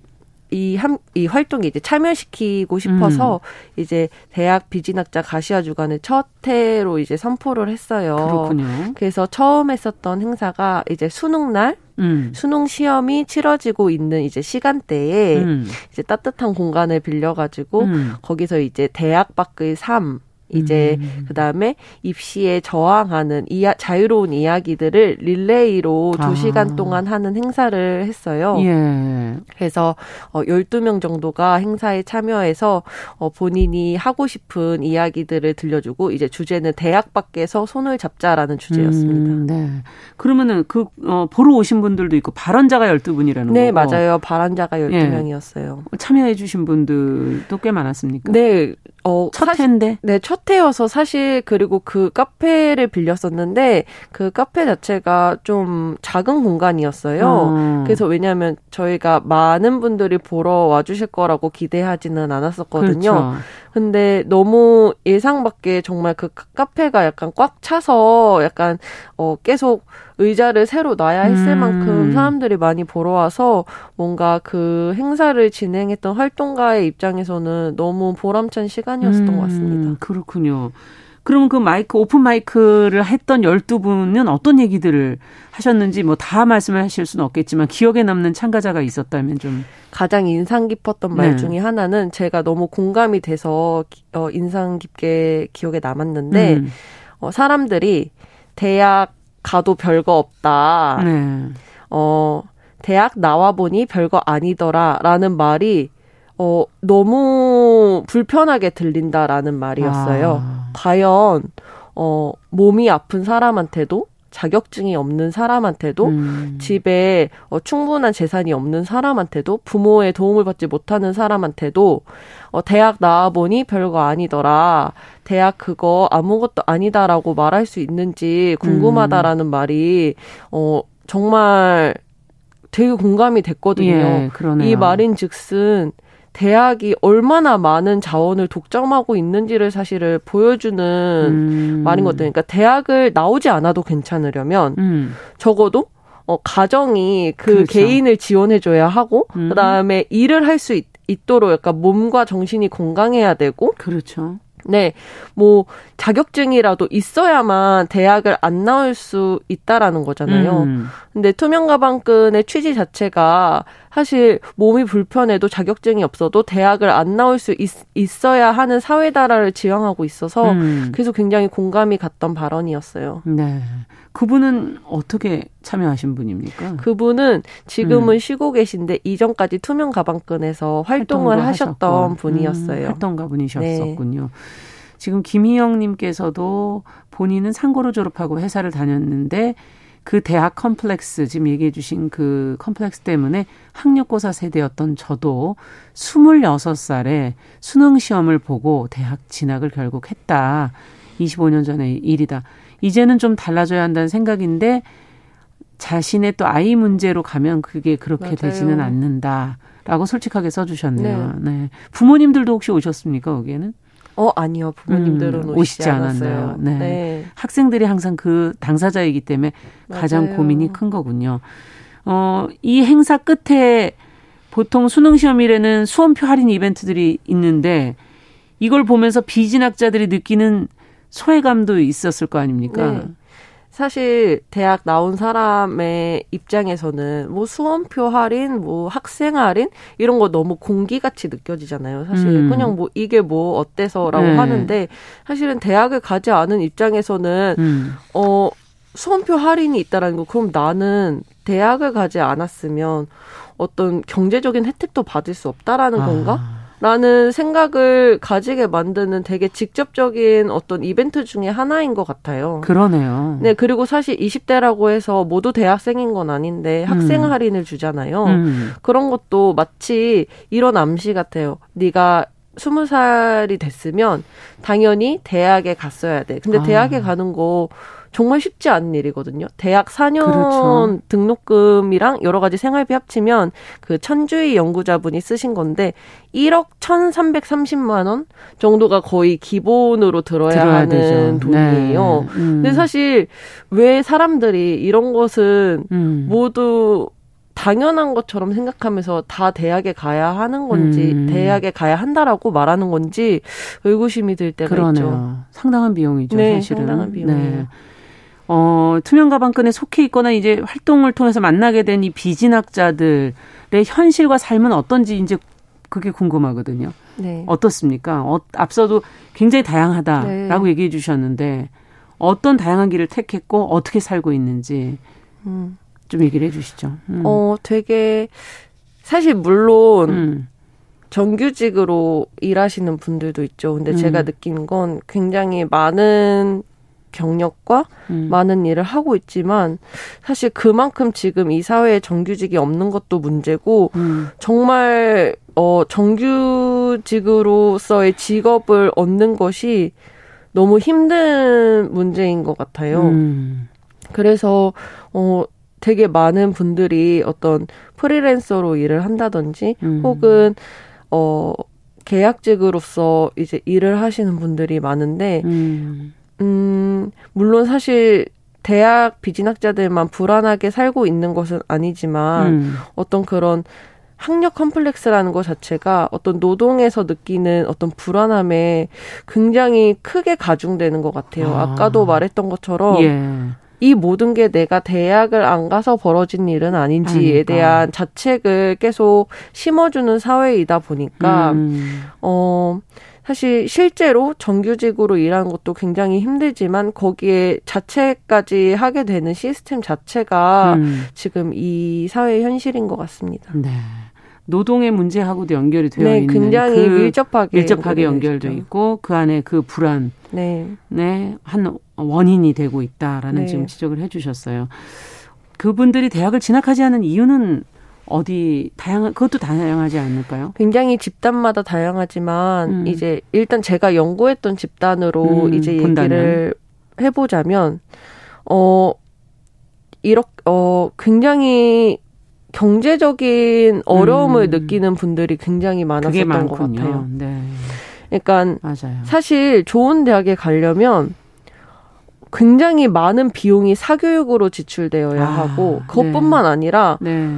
이, 함, 이 활동에 이제 참여시키고 싶어서 음. 이제 대학 비진학자 가시화 주간을 첫 해로 이제 선포를 했어요. 그렇군요. 그래서 처음 했었던 행사가 이제 수능날 음. 수능 시험이 치러지고 있는 이제 시간대에 음. 이제 따뜻한 공간을 빌려가지고 음. 거기서 이제 대학 밖의 삶 이제 음. 그다음에 입시에 저항하는 이야, 자유로운 이야기들을 릴레이로 아. 2시간 동안 하는 행사를 했어요. 예. 그래서 어 12명 정도가 행사에 참여해서 어 본인이 하고 싶은 이야기들을 들려주고 이제 주제는 대학 밖에서 손을 잡자라는 주제였습니다. 음, 네. 그러면은 그 어, 보러 오신 분들도 있고 발언자가 12분이라는 네, 거고. 맞아요. 발언자가 12명이었어요. 예. 참여해 주신 분들도 꽤 많았습니까? 네. 어, 첫 해인데? 네, 첫 해여서 사실 그리고 그 카페를 빌렸었는데 그 카페 자체가 좀 작은 공간이었어요. 어. 그래서 왜냐하면 저희가 많은 분들이 보러 와주실 거라고 기대하지는 않았었거든요. 그렇죠. 근데 너무 예상 밖에 정말 그 카페가 약간 꽉 차서 약간 어 계속 의자를 새로 놔야 했을 음. 만큼 사람들이 많이 보러 와서 뭔가 그 행사를 진행했던 활동가의 입장에서는 너무 보람찬 시간이었던 음. 것 같습니다. 그렇군요. 그러면 그 마이크 오픈 마이크를 했던 12분은 어떤 얘기들을 하셨는지 뭐 다 말씀을 하실 수는 없겠지만 기억에 남는 참가자가 있었다면 좀 가장 인상 깊었던 말 네. 중에 하나는 제가 너무 공감이 돼서 어, 인상 깊게 기억에 남았는데 음. 어, 사람들이 대학 가도 별거 없다. 네. 어, 대학 나와 보니 별거 아니더라 라는 말이 어, 너무 불편하게 들린다라는 말이었어요. 아. 과연, 어, 몸이 아픈 사람한테도 자격증이 없는 사람한테도 음. 집에 어, 충분한 재산이 없는 사람한테도 부모의 도움을 받지 못하는 사람한테도 어, 대학 나와보니 별거 아니더라. 대학 그거 아무것도 아니다라고 말할 수 있는지 궁금하다라는 음. 말이 어, 정말 되게 공감이 됐거든요. 예, 이 말인 즉슨 대학이 얼마나 많은 자원을 독점하고 있는지를 사실을 보여주는 음. 말인 것 같아요. 그러니까 대학을 나오지 않아도 괜찮으려면 음. 적어도 어, 가정이 그 그렇죠. 개인을 지원해줘야 하고 음. 그다음에 일을 할 수 있도록 약간 몸과 정신이 건강해야 되고 그렇죠. 네, 뭐 자격증이라도 있어야만 대학을 안 나올 수 있다라는 거잖아요. 음. 근데 투명 가방끈의 취지 자체가 사실 몸이 불편해도 자격증이 없어도 대학을 안 나올 수 있, 어야 하는 사회다라를 지향하고 있어서 음. 그래서 굉장히 공감이 갔던 발언이었어요. 네. 그분은 어떻게 참여하신 분입니까? 그분은 지금은 음. 쉬고 계신데 이전까지 투명 가방끈에서 활동을 하셨던 하셨고. 분이었어요. 음, 활동가 분이셨었군요. 네. 지금 김희영 님께서도 본인은 상고로 졸업하고 회사를 다녔는데 그 대학 컴플렉스 지금 얘기해 주신 그 컴플렉스 때문에 학력고사 세대였던 저도 26살에 수능 시험을 보고 대학 진학을 결국 했다. 25년 전의 일이다. 이제는 좀 달라져야 한다는 생각인데 자신의 또 아이 문제로 가면 그게 그렇게 맞아요. 되지는 않는다라고 솔직하게 써 주셨네요. 네. 네. 부모님들도 혹시 오셨습니까 거기에는? 어 아니요 부모님들은 음, 오시지, 오시지 않았나요? 네. 네. 학생들이 항상 그 당사자이기 때문에 맞아요. 가장 고민이 큰 거군요. 어 이 행사 끝에 보통 수능 시험일에는 수험표 할인 이벤트들이 있는데 이걸 보면서 비진학자들이 느끼는 소외감도 있었을 거 아닙니까? 네. 사실 대학 나온 사람의 입장에서는 뭐 수험표 할인, 뭐 학생 할인 이런 거 너무 공기같이 느껴지잖아요. 사실 음. 그냥 뭐 이게 뭐 어때서라고 네. 하는데 사실은 대학을 가지 않은 입장에서는 음. 어 수험표 할인이 있다라는 거 그럼 나는 대학을 가지 않았으면 어떤 경제적인 혜택도 받을 수 없다라는 아. 건가? 라는 생각을 가지게 만드는 되게 직접적인 어떤 이벤트 중에 하나인 것 같아요. 그러네요. 네, 그리고 사실 20대라고 해서 모두 대학생인 건 아닌데 학생 음. 할인을 주잖아요. 음. 그런 것도 마치 이런 암시 같아요. 네가 스무 살이 됐으면 당연히 대학에 갔어야 돼. 근데 아. 대학에 가는 거 정말 쉽지 않은 일이거든요. 대학 4년 그렇죠. 등록금이랑 여러 가지 생활비 합치면 그 천주희 연구자분이 쓰신 건데 1억 1,330만 원 정도가 거의 기본으로 들어야 하는 되죠. 돈이에요. 네. 음. 근데 사실 왜 사람들이 이런 것은 음. 모두 당연한 것처럼 생각하면서 다 대학에 가야 하는 건지 음. 대학에 가야 한다라고 말하는 건지 의구심이 들 때가 그러네요. 있죠. 상당한 비용이죠, 네, 사실은. 상당한 비용이에요. 네. 어, 투명 가방끈에 속해 있거나 이제 활동을 통해서 만나게 된 이 비진학자들의 현실과 삶은 어떤지 이제 그게 궁금하거든요. 네. 어떻습니까? 어, 앞서도 굉장히 다양하다라고 네. 얘기해 주셨는데 어떤 다양한 길을 택했고 어떻게 살고 있는지 음. 좀 얘기를 해 주시죠. 음. 어, 되게 사실 물론 음. 정규직으로 일하시는 분들도 있죠. 근데 제가 음. 느낀 건 굉장히 많은 경력과 음. 많은 일을 하고 있지만 사실 그만큼 지금 이 사회에 정규직이 없는 것도 문제고 음. 정말 어 정규직으로서의 직업을 얻는 것이 너무 힘든 문제인 것 같아요. 음. 그래서 어 되게 많은 분들이 어떤 프리랜서로 일을 한다든지 음. 혹은 어 계약직으로서 이제 일을 하시는 분들이 많은데 음. 음, 물론 사실 대학 비진학자들만 불안하게 살고 있는 것은 아니지만 음. 어떤 그런 학력 컴플렉스라는 것 자체가 어떤 노동에서 느끼는 어떤 불안함에 굉장히 크게 가중되는 것 같아요. 아. 까도 말했던 것처럼 예. 이 모든 게 내가 대학을 안 가서 벌어진 일은 아닌지에 그러니까. 대한 자책을 계속 심어주는 사회이다 보니까 음. 어 사실 실제로 정규직으로 일하는 것도 굉장히 힘들지만 거기에 자체까지 하게 되는 시스템 자체가 음. 지금 이 사회의 현실인 것 같습니다. 네. 노동의 문제하고도 연결이 되어 네, 있는 굉장히 그 밀접하게 밀접하게 연결돼 있고 그 안에 그 불안 네. 네, 한 원인이 되고 있다라는 네. 지금 지적을 해 주셨어요. 그분들이 대학을 진학하지 않은 이유는 어디 다양한 그것도 다양하지 않을까요? 굉장히 집단마다 다양하지만 음. 이제 일단 제가 연구했던 집단으로 음, 이제 본다면. 얘기를 해보자면 어 이렇게 어 굉장히 경제적인 어려움을 음. 느끼는 분들이 굉장히 많았었던 것 같아요. 네. 그러니까 맞아요. 사실 좋은 대학에 가려면 굉장히 많은 비용이 사교육으로 지출되어야 아, 하고 그것뿐만 네. 아니라 네.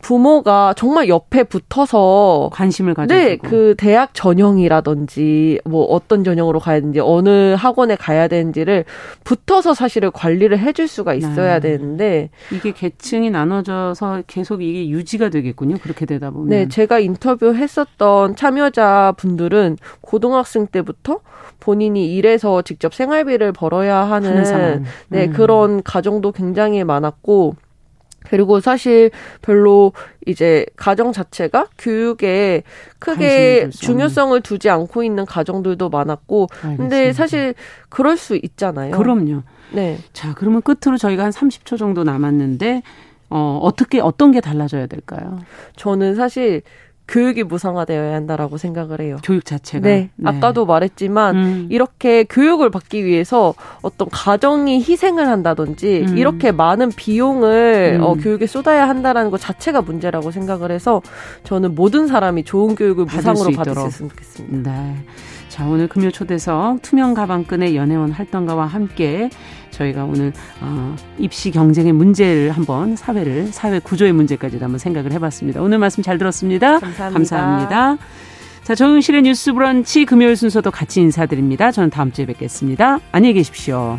부모가 정말 옆에 붙어서 관심을 가지고 네, 그 대학 전형이라든지 뭐 어떤 전형으로 가야 되는지 어느 학원에 가야 되는지를 붙어서 사실을 관리를 해줄 수가 있어야 네. 되는데 이게 계층이 나눠져서 계속 이게 유지가 되겠군요. 그렇게 되다 보면 네, 제가 인터뷰했었던 참여자 분들은 고등학생 때부터 본인이 일해서 직접 생활비를 벌어야 하는, 하는 네, 음. 그런 가정도 굉장히 많았고 그리고 사실 별로 이제 가정 자체가 교육에 크게 중요성을 두지 않고 있는 가정들도 많았고 알겠습니다. 근데 사실 그럴 수 있잖아요. 그럼요. 네. 자, 그러면 끝으로 저희가 한 30초 정도 남았는데 어, 어떻게 어떤 게 달라져야 될까요? 저는 사실 교육이 무상화되어야 한다라고 생각을 해요. 교육 자체가. 네. 네. 아까도 말했지만 음. 이렇게 교육을 받기 위해서 어떤 가정이 희생을 한다든지 음. 이렇게 많은 비용을 음. 어, 교육에 쏟아야 한다라는 것 자체가 문제라고 생각을 해서 저는 모든 사람이 좋은 교육을 무상으로 받을 수 있으면 좋겠습니다. 네. 자, 오늘 금요 초대석 투명 가방끈의 연애원 활동가와 함께 저희가 오늘 어, 입시 경쟁의 문제를 한번 사회를 사회 구조의 문제까지도 한번 생각을 해봤습니다. 오늘 말씀 잘 들었습니다. 감사합니다. 감사합니다. 자, 정윤실의 뉴스 브런치 금요일 순서도 같이 인사드립니다. 저는 다음 주에 뵙겠습니다. 안녕히 계십시오.